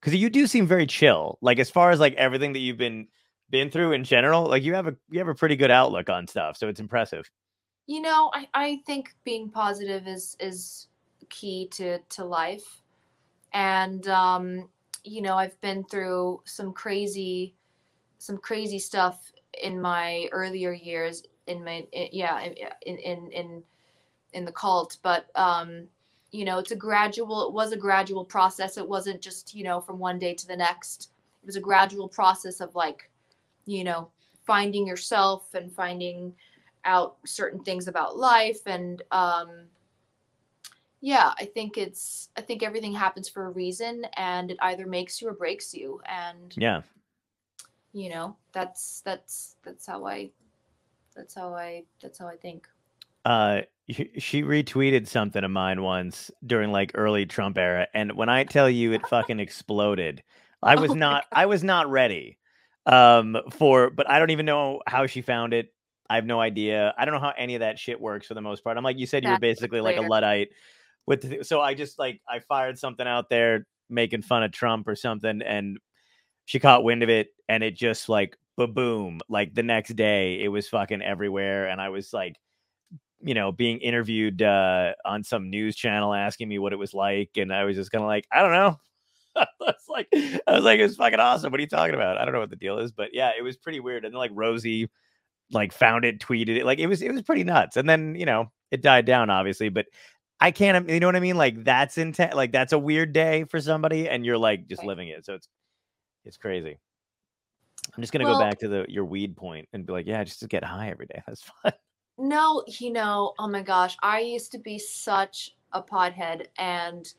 because you do seem very chill like as far as like everything that you've been been through in general like you have a you have a pretty good outlook on stuff so it's impressive. You know i i think being positive is is key to to life and um you know i've been through some crazy some crazy stuff in my earlier years in my i- yeah in in in in the cult but um you know it's a gradual it was a gradual process. It wasn't just you know from one day to the next. It was a gradual process of like you know finding yourself and finding out certain things about life and um yeah i think it's i think everything happens for a reason and it either makes you or breaks you. And yeah. you know that's that's that's how i that's how i that's how i think. Uh she retweeted something of mine once during like early trump era and when i tell you it fucking exploded i was Oh not i was not ready um for but i don't even know how she found it i have no idea i don't know how any of that shit works for the most part i'm like you said you were basically like a luddite with the, so i just like i fired something out there making fun of trump or something and she caught wind of it and it just like boom like the next day it was fucking everywhere and i was like you know being interviewed uh on some news channel asking me what it was like and i was just kind of like i don't know I was like i was like it's fucking awesome what are you talking about i don't know what the deal is but yeah it was pretty weird and then like rosie like found it tweeted it like it was it was pretty nuts and then you know it died down obviously but I can't. You know what I mean? Like that's intense. Like that's a weird day for somebody, and you're like just living it. So it's it's crazy. I'm just gonna Well- go back to the your weed point and be like, yeah, just to get high every day. That's fun. No, you know, oh my gosh, I used to be such a pothead and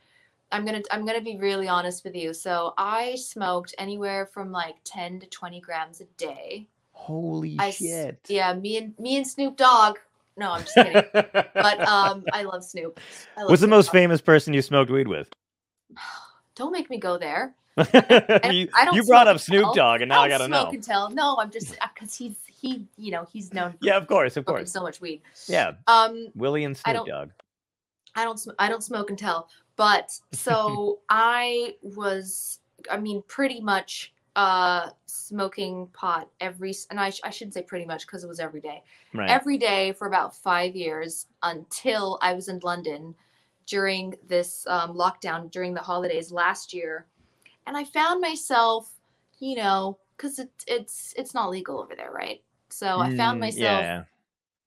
I'm going to I'm to be really honest with you. So, I smoked anywhere from like 10 to 20 grams a day. Holy I shit! Yeah, me and me and Snoop Dogg. No, I'm just kidding. but um I love Snoop. I love What's the most Dogg. famous person you smoked weed with? Don't make me go there. you, you brought up Snoop. Dogg, and now I, don't gotta smoke know. and tell. No, I'm just because he's he, you know, he's known Yeah, of course, of course. so much weed. Yeah, Um, Willie and Snoop don't- Dogg. I don't sm- I don't smoke and tell. But so I was I mean pretty much uh smoking pot every and I, sh- I shouldn't say pretty much because it was every day. Right. Every day for about 5 years until I was in London during this um, lockdown during the holidays last year. And I found myself, you know, cuz it, it's it's not legal over there, right? So I found Mm, myself Yeah,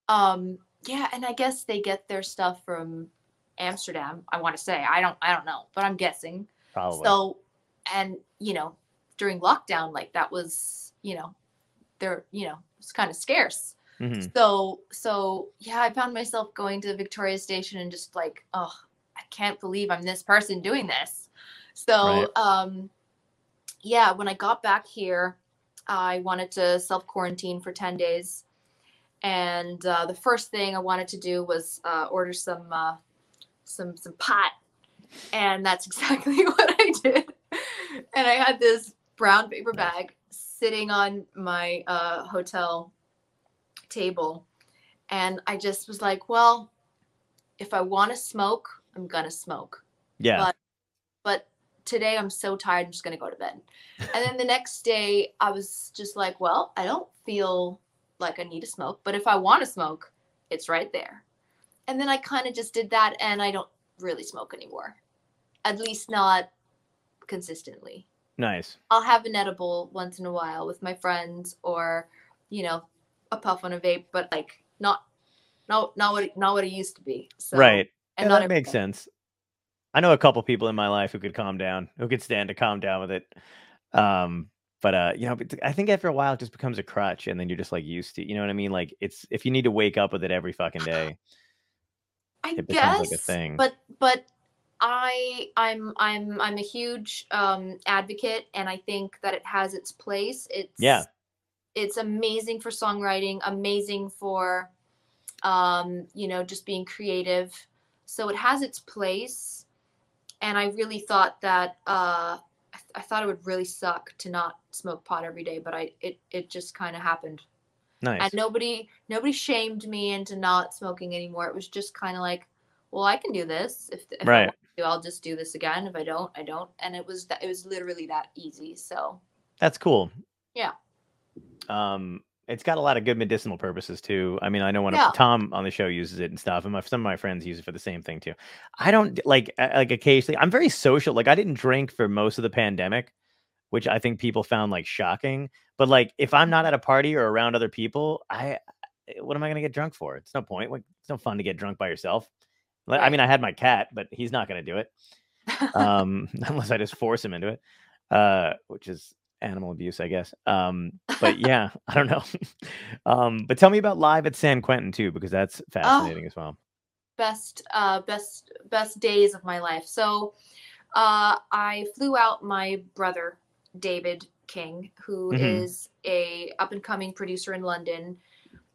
um, yeah, and I guess they get their stuff from Amsterdam. I want to say I don't I don't know, but I'm guessing. probably. So, and you know, during lockdown, like that was you know, they're you know it's kind of scarce. Mhm. So so yeah, I found myself going to the Victoria Station and just like, oh, I can't believe I'm this person doing this. So Right. um, yeah, when I got back here, I wanted to self quarantine for ten days, and uh, the first thing I wanted to do was uh, order some uh, some some pot, and that's exactly what I did. And I had this brown paper bag sitting on my uh, hotel table, and I just was like, well, if I want to smoke, I'm gonna smoke yeah. but- but today I'm so tired, I'm just gonna go to bed. And then the next day, I was just like, well, I don't feel like I need to smoke, but if I want to smoke, it's right there. And then I kind of just did that, and I don't really smoke anymore, at least not consistently. nice. I'll have an edible once in a while with my friends, or you know, a puff on a vape, but like not, not not what it, not what it used to be. So, right. And yeah, not that makes sense. I know a couple people in my life who could calm down, who could stand to calm down with it. Um, but uh, you know, I think after a while it just becomes a crutch, and then you're just like used to. You know what I mean? Like it's if you need to wake up with it every fucking day. I it becomes guess, like a thing. but but I I'm I'm I'm a huge um, advocate, and I think that it has its place. It's Yeah. it's amazing for songwriting, amazing for um, you know just being creative. So it has its place, and I really thought that uh, I, th- I thought it would really suck to not smoke pot every day, but I it it just kind of happened Nice. and nobody nobody shamed me into not smoking anymore it was just kind of like well i can do this if, if I Right. want to i'll just do this again if i don't i don't and it was that it was literally that easy so That's cool. Yeah. Um, it's got a lot of good medicinal purposes too. I mean, I know one Yeah. of Tom on the show uses it and stuff, and my, some of my friends use it for the same thing too. I don't like uh, like occasionally. I'm very social. Like I didn't drink for most of the pandemic, which I think people found like shocking. But like if I'm not at a party or around other people, I what am I gonna get drunk for? It's no point. Like it's no fun to get drunk by yourself. Like, I mean, I had my cat, but he's not gonna do it um, unless I just force him into it, uh, which is animal abuse, I guess. Um, but yeah, I don't know. um, but tell me about live at San Quentin too, because that's fascinating as well. best uh best best days of my life so uh i flew out my brother david king who is Mhm. a up and coming producer in london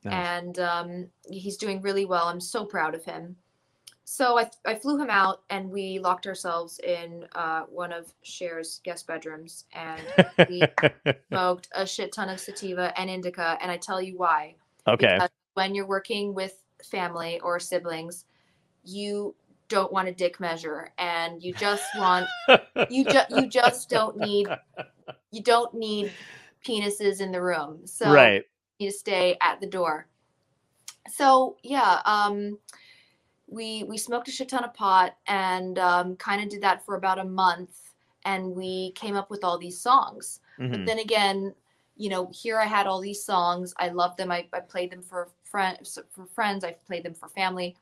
Nice. and um, he's doing really well. I'm so proud of him. So I, I flew him out, and we locked ourselves in uh, one of Cher's guest bedrooms, and we smoked a shit ton of sativa and indica. And I tell you why. okay. Because when you're working with family or siblings, you don't want a dick measure, and you just want you just you just don't need you don't need penises in the room. So right. you stay at the door. So yeah, um, we we smoked a shit ton of pot and um, kind of did that for about a month, and we came up with all these songs. Mhm. But then again, you know, here I had all these songs. I loved them. I, I played them for friends for friends. I played them for family.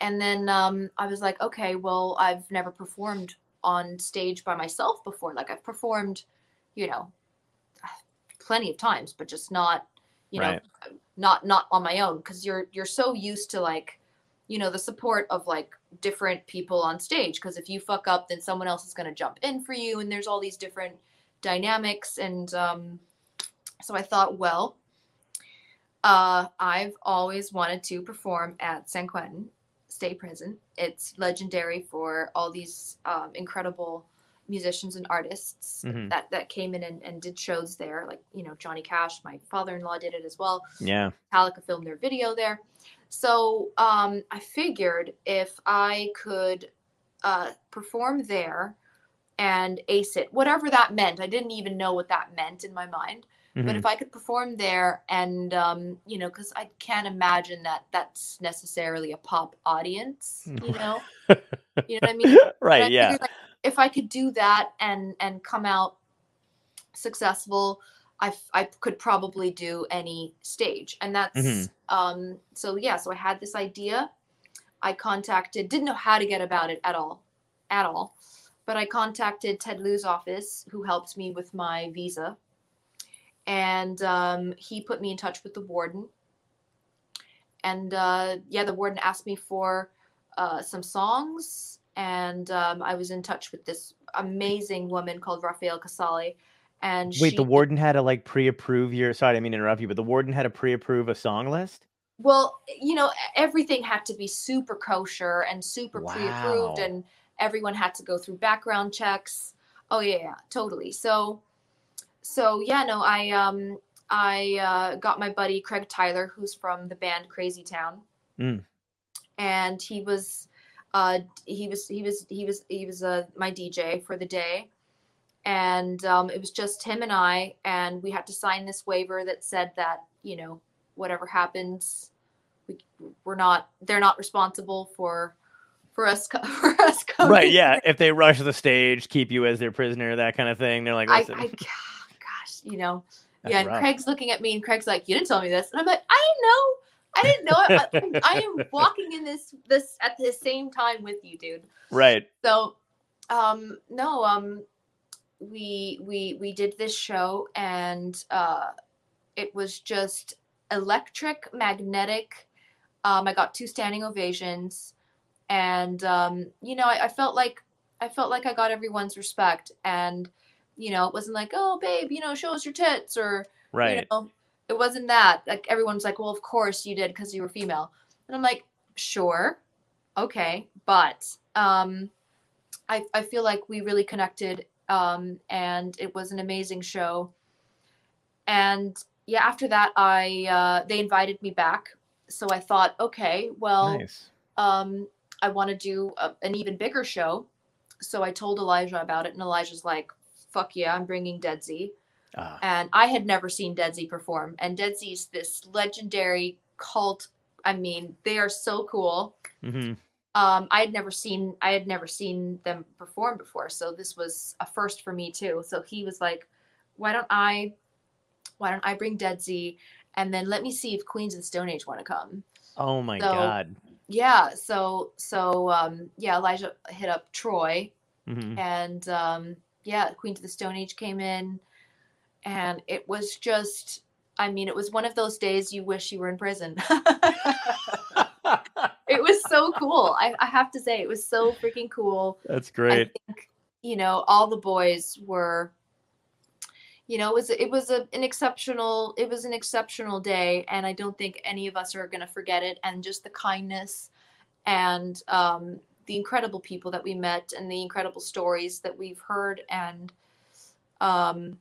and then um, I was like, okay, well, I've never performed on stage by myself before. Like I've performed, you know, plenty of times, but just not, you know, not not on my own because you're you're so used to like, you know, the support of like different people on stage. Because if you fuck up, then someone else is going to jump in for you, and there's all these different dynamics. And um, so I thought, well, uh, I've always wanted to perform at San Quentin State Prison. It's legendary for all these um, incredible musicians and artists Mhm. that that came in and, and did shows there. Like you know Johnny Cash, my father-in-law did it as well. Yeah. Metallica filmed their video there. So um, I figured if I could uh, perform there and ace it, whatever that meant, I didn't even know what that meant in my mind. But Mhm. if I could perform there, and um, you know, because I can't imagine that that's necessarily a pop audience, you know, you know what I mean? But I right. Yeah. figured, like, if I could do that and and come out successful, I I could probably do any stage, and that's Mhm. um. So yeah, so I had this idea. I contacted, didn't know how to get about it at all, at all, but I contacted Ted Lieu's office, who helped me with my visa, and um, he put me in touch with the warden. And uh, yeah, the warden asked me for uh, some songs, and um, I was in touch with this amazing woman called Rafael Casale. And Wait, she, the warden had to like pre-approve your. Sorry, I didn't mean to interrupt you, but the warden had to pre-approve a song list. well, you know, everything had to be super kosher and super pre-approved, and everyone had to go through background checks. Oh yeah, yeah, totally. So, so yeah, no, I um, I uh, got my buddy Craig Tyler, who's from the band Crazy Town, Mm. and he was, uh, he was he was he was he was uh, my DJ for the day, and um, it was just him and I, and we had to sign this waiver that said that you know whatever happens, we we're not they're not responsible for for us for us coming. Right. Yeah. If they rush the stage, keep you as their prisoner, that kind of thing. They're like, I, listen, I gosh, you know, that's yeah. And rough. Craig's looking at me, and Craig's like, "You didn't tell me this," and I'm like, "I didn't know." I didn't know it. I, I am walking in this this at the same time with you, dude. Right. So, um, no, um, we we we did this show, and uh, it was just electric, magnetic. Um, I got two standing ovations, and um, you know, I, I felt like I felt like I got everyone's respect, and you know, it wasn't like, oh, babe, you know, show us your tits, or Right. you know, it wasn't that. Like everyone's like, well, of course you did because you were female. And I'm like, sure, okay, but um, I I feel like we really connected, um, and it was an amazing show. And yeah, after that, I uh, they invited me back, so I thought, okay, well, nice. um, I want to do a, an even bigger show. So I told Elijah about it, and Elijah's like, fuck yeah, I'm bringing Deadsy Ah, and I had never seen Deadsy perform. And Deadsy's this legendary cult. I mean, they are so cool. mhm. Um, I had never seen I had never seen them perform before, so this was a first for me too. So he was like, "Why don't I, why don't I bring Deadsy, and then let me see if Queens of the Stone Age want to come." Oh my So- god. Yeah. So so um, yeah, Elijah hit up Troy, Mhm. and um, yeah, Queens of the Stone Age came in, and it was just, I mean, it was one of those days you wish you were in prison. so cool. I, I have to say, it was so freaking cool. That's great. think, you know, all the boys were, you know, it was it was a, an exceptional it was an exceptional day, and I don't think any of us are gonna forget it. And just the kindness and um, the incredible people that we met, and the incredible stories that we've heard, and um,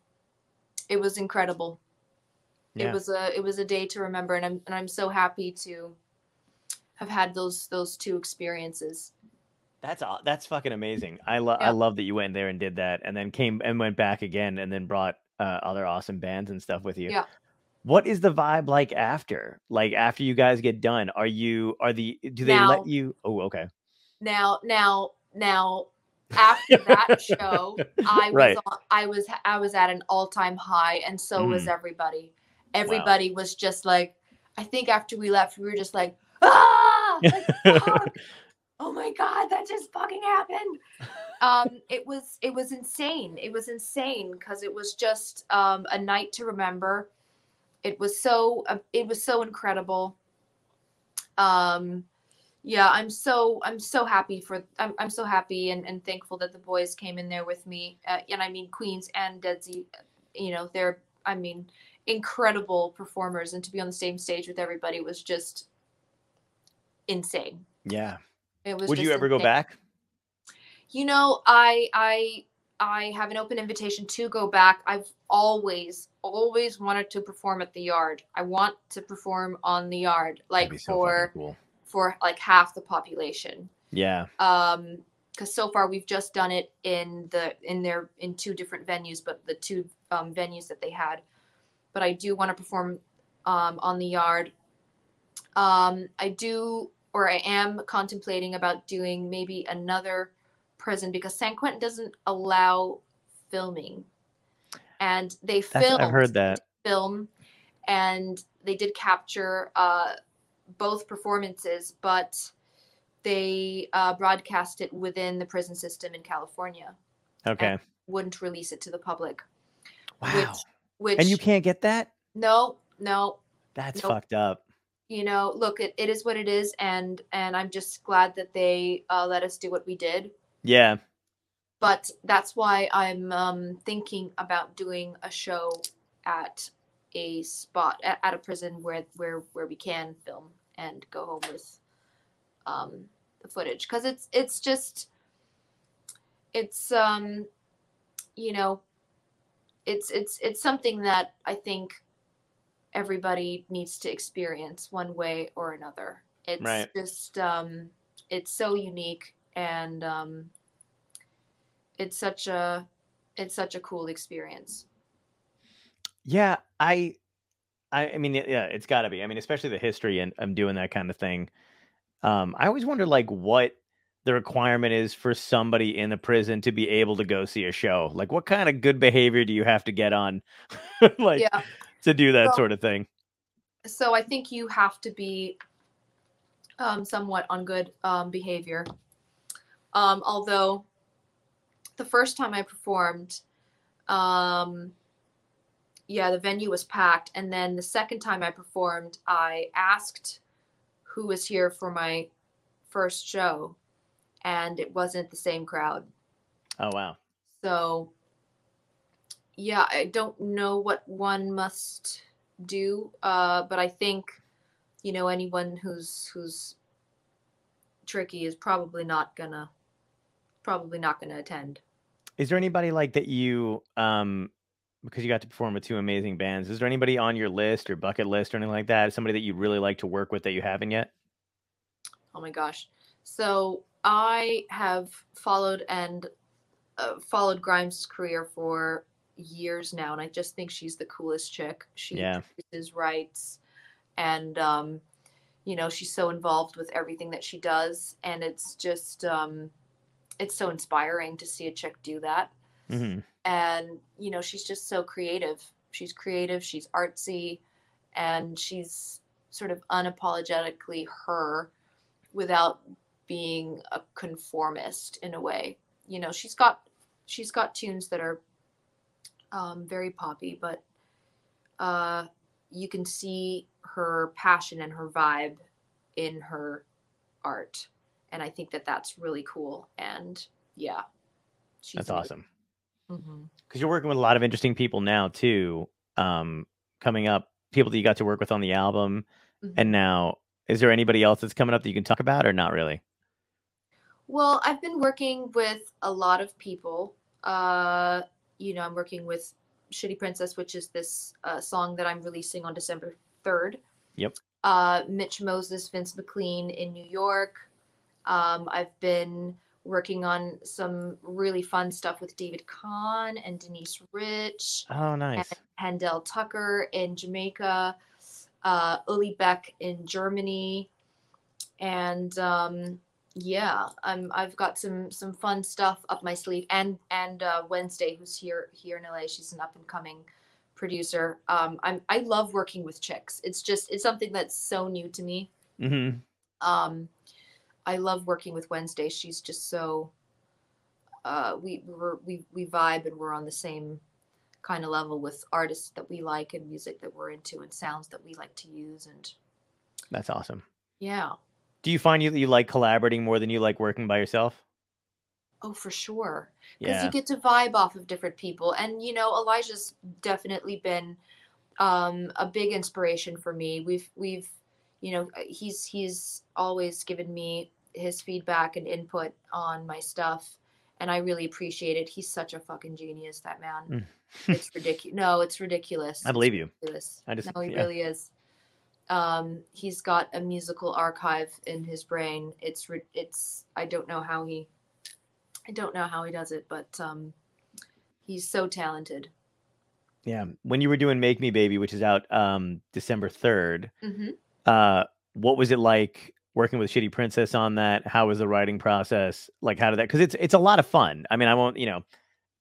it was incredible. Yeah. It was a it was a day to remember, and I'm and I'm so happy to have had those those two experiences. That's that's fucking amazing. I love I love that you went there and did that, and then came and went back again, and then brought uh, other awesome bands and stuff with you. Yeah. What is the vibe like after? Like after you guys get done, are you are the do they Now- let you? Oh, okay. Now, now, now, after that show, I was Right. on, I was I was at an all time high, and so Mm-hmm. was everybody. Everybody was just like, I think after we left, we were just like, ah, yeah, like, oh my god, that just fucking happened. Um, it was it was insane. It was insane because it was just um, a night to remember. It was so uh, it was so incredible. Um, yeah, I'm so I'm so happy for I'm I'm so happy and, and thankful that the boys came in there with me. Uh, and I mean Queens and Deadsy, you know, they're I mean incredible performers and to be on the same stage with everybody was just insane. Yeah. It was Would you ever go back? You know, I I I have an open invitation to go back. I've always always wanted to perform at the yard. I want to perform on the yard like so for cool. for like half the population. Yeah. Um cuz so far we've just done it in the in their in two different venues, but the two um venues that they had. But I do want to perform um on the yard. Um I do or I am contemplating about doing maybe another prison because San Quentin doesn't allow filming. And they filmed I've heard that. film and they did capture uh, both performances, but they uh, broadcast it within the prison system in California. Okay. Wouldn't release it to the public. Wow. Which, which and you can't get that? no, no, That's Nope. fucked up. You know, look, it, it is what it is, and and I'm just glad that they uh, let us do what we did. Yeah. But that's why I'm um, thinking about doing a show at a spot at, at a prison where where where we can film and go home with um, the footage because it's it's just it's um you know it's it's it's something that I think everybody needs to experience one way or another. It's Right. just um it's so unique and um it's such a it's such a cool experience. Yeah, I, I, I mean, yeah, it's got to be. I mean, especially the history and I'm doing that kind of thing. Um, I always wonder like what the requirement is for somebody in the prison to be able to go see a show. Like, what kind of good behavior do you have to get on, like, yeah. To do that Well, sort of thing? So I think you have to be um somewhat on good um behavior. Um although the first time I performed um yeah, the venue was packed and then the second time I performed I asked who was here for my first show and it wasn't the same crowd. Oh wow. So, yeah, I don't know what one must do, uh, but I think, you know, anyone who's who's tricky is probably not gonna probably not gonna attend. Is there anybody like that you, um, because you got to perform with two amazing bands? Is there anybody on your list or bucket list or anything like that? Somebody that you really like to work with that you haven't yet? Oh my gosh! So I have followed and uh, followed Grimes' career for years now, and I just think she's the coolest chick. She Yeah. produces, writes, and um, you know she's so involved with everything that she does, and it's just um, it's so inspiring to see a chick do that. hmm And you know she's just so creative. She's creative. She's artsy, and she's sort of unapologetically her, without being a conformist in a way. You know she's got she's got tunes that are um, very poppy, but uh, you can see her passion and her vibe in her art, and I think that that's really cool. And yeah, she's That's awesome. Because you're working with a lot of interesting people now too. Um, coming up, people that you got to work with on the album, and now is there anybody else that's coming up that you can talk about, or not really? Well, I've been working with a lot of people. Uh, you know, I'm working with Shitty Princess, which is this uh, song that I'm releasing on December 3rd. Yep. Uh, Mitch Moses, Vince McLean in New York. Um, I've been working on some really fun stuff with David Kahn and Denise Rich. Oh, nice. And Handel Tucker in Jamaica, uh, Uli Beck in Germany, and um, yeah, I'm I've got some some fun stuff up my sleeve. And and uh, Wednesday, who's here here in LA, she's an up and coming producer. Um, I'm I love working with chicks. It's just it's something that's so new to me. hmm Um, I love working with Wednesday. She's just so uh, we we're, we we vibe and we're on the same kind of level with artists that we like and music that we're into and sounds that we like to use and That's awesome. yeah. Do you find you that you like collaborating more than you like working by yourself? Oh, for sure. Because Yeah. you get to vibe off of different people. And, you know, Elijah's definitely been um, a big inspiration for me. We've, we've, you know, uh, he's, he's always given me his feedback and input on my stuff. And I really appreciate it. He's such a fucking genius, that man. Mm. it's ridiculous. No, it's ridiculous. I believe you. ridiculous. I just- no, he yeah. really is. Um, he's got a musical archive in his brain. It's it's. I don't know how he. I don't know how he does it, but um, he's so talented. Yeah. When you were doing Make Me Baby, which is out um December 3rd, hmm uh what was it like working with Shitty Princess on that? How was the writing process? Like how did that cuz it's it's a lot of fun. I mean, I won't, you know,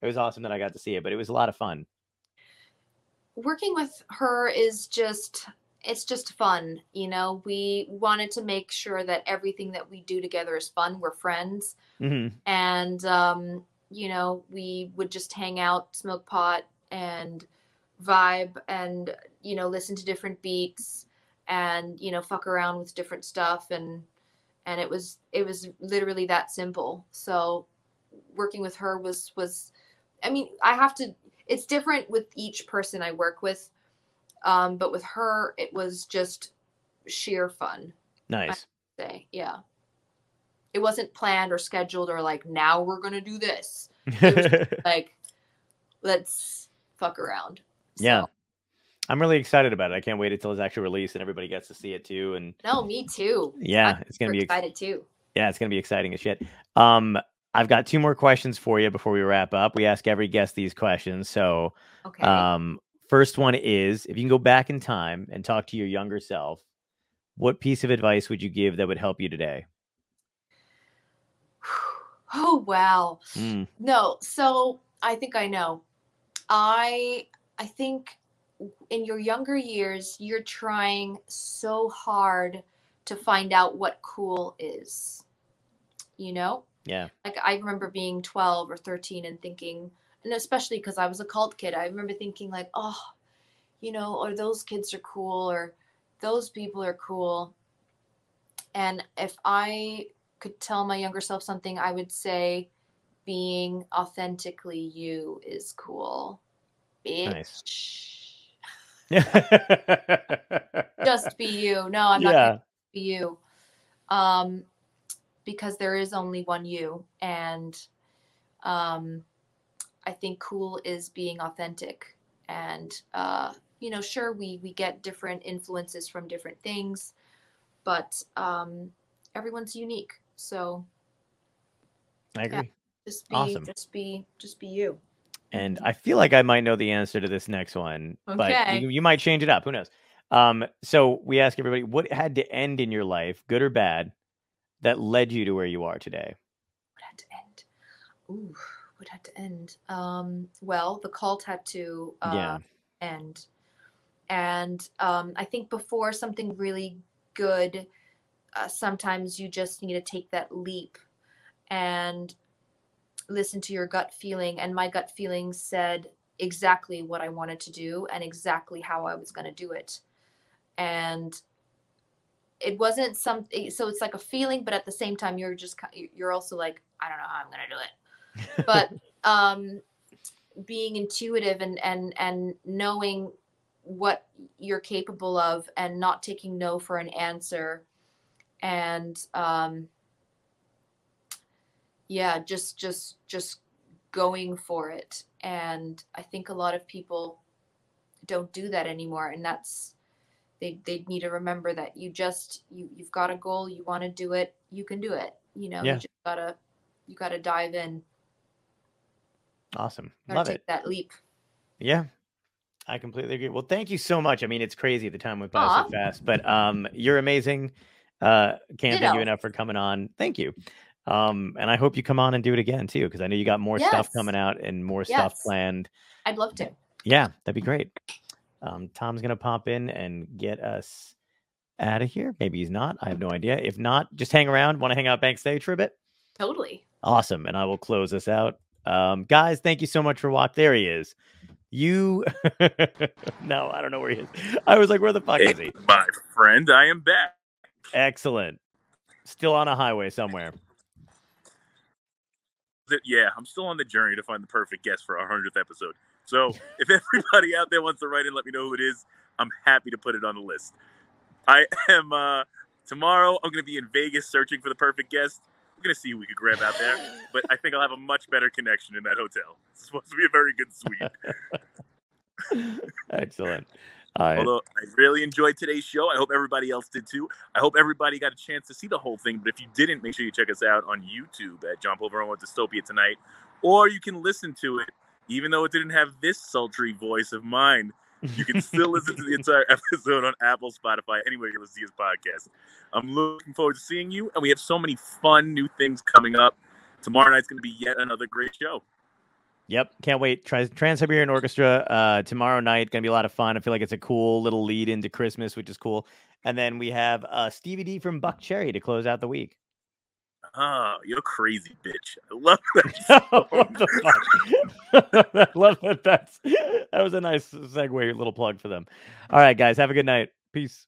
it was awesome that I got to see it, but it was a lot of fun. Working with her is just. It's just fun, you know. We wanted to make sure that everything that we do together is fun. We're friends. Mhm. and um, you know we would just hang out smoke pot and vibe and you know listen to different beats and you know fuck around with different stuff and and it was it was literally that simple so working with her was was i mean i have to it's different with each person i work with um but with her it was just sheer fun Nice. say yeah it wasn't planned or scheduled or like now we're gonna do this like let's fuck around Yeah. I'm really excited about it. I can't wait until it's actually released and everybody gets to see it too and no me too yeah, I'm it's going to be super ex- excited too Yeah, it's gonna be exciting as shit. Um, I've got two more questions for you before we wrap up. We ask every guest these questions. So, okay um, first one is: if you can go back in time and talk to your younger self, what piece of advice would you give that would help you today? oh wow. Mm, no so i think i know. I i think in your younger years you're trying so hard to find out what cool is you know? Yeah, like i remember being 12 or 13 and thinking and especially because i was a cult kid i remember thinking like oh you know or those kids are cool or those people are cool. And if i could tell my younger self something i would say being authentically you is cool. Bitch. Nice. just be you. No i'm not yeah, gonna be you. Um because there is only one you and um i think cool is being authentic and uh you know sure we we get different influences from different things but um everyone's unique so I agree. just be Awesome. just be just be you And I feel like I might know the answer to this next one, but you, you might change it up. Who knows? Um, so we ask everybody what had to end in your life, good or bad, that led you to where you are today. what had to end ooh what had to end um well the cult had to uh yeah. end. And um, I think before something really good, uh, sometimes you just need to take that leap and listen to your gut feeling. And my gut feeling said exactly what I wanted to do and exactly how I was going to do it. And it wasn't something, so it's like a feeling, but at the same time, you're just, you're also like, I don't know how I'm going to do it but um being intuitive and and and knowing what you're capable of and not taking no for an answer and um yeah just just just going for it. And i think a lot of people don't do that anymore. And that's they they need to remember that you just you you've got a goal you want to do it you can do it. You know Yeah. you just gotta you gotta dive in awesome. gotta Love take it. that leap Yeah. I completely agree. Well, thank you so much. I mean, it's crazy the time went by so fast, but um you're amazing. Uh can't thank you enough for coming on. Thank you. Um and I hope you come on and do it again too because I know you got more stuff coming out and more stuff planned. I'd love to. Yeah, that'd be great. Um Tom's going to pop in and get us out of here. Maybe he's not. I have no idea. If not, just hang around. Want to hang out backstage for a bit? Totally. Awesome. And I will close this out. Um, guys, thank you so much for watching. There he is. You no, I don't know where he is. I was like, where the fuck is he? My friend, I am back. Excellent. Still on a highway somewhere. Yeah, I'm still on the journey to find the perfect guest for our hundredth episode. So if everybody out there wants to write in, let me know who it is. I'm happy to put it on the list. I am uh tomorrow. I'm going to be in Vegas searching for the perfect guest. We're going to see who we could grab out there, but I think I'll have a much better connection in that hotel. It's supposed to be a very good suite. Excellent. Right. Although I really enjoyed today's show. I hope everybody else did too. I hope everybody got a chance to see the whole thing. But if you didn't, make sure you check us out on YouTube at John Poverone with Dystopia tonight. Or you can listen to it, even though it didn't have this sultry voice of mine. You can still listen to the entire episode on Apple, Spotify, anywhere you listen to his podcast. I'm looking forward to seeing you. And we have so many fun new things coming up. Tomorrow night's going to be yet another great show. Yep, can't wait. Trans Siberian Orchestra uh, tomorrow night. Gonna be a lot of fun. I feel like it's a cool little lead into Christmas, which is cool. And then we have uh, Stevie D from Buckcherry to close out the week. Oh, you're crazy, bitch. I love that. what the fuck? I love that. That's that was a nice segue, little plug for them. All right, guys, have a good night. Peace.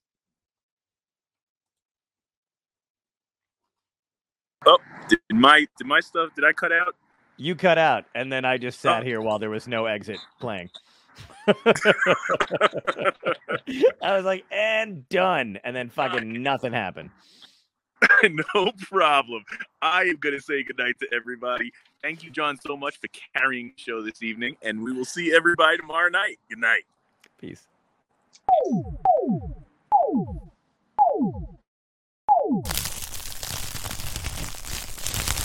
Oh, did my did my stuff? Did I cut out? You cut out, and then I just sat Oh. here while there was no exit playing. I was like, and done, and then fucking nothing happened. no problem. I am going to say goodnight to everybody. Thank you, John, so much for carrying the show this evening, and we will see everybody tomorrow night. Good night. Peace.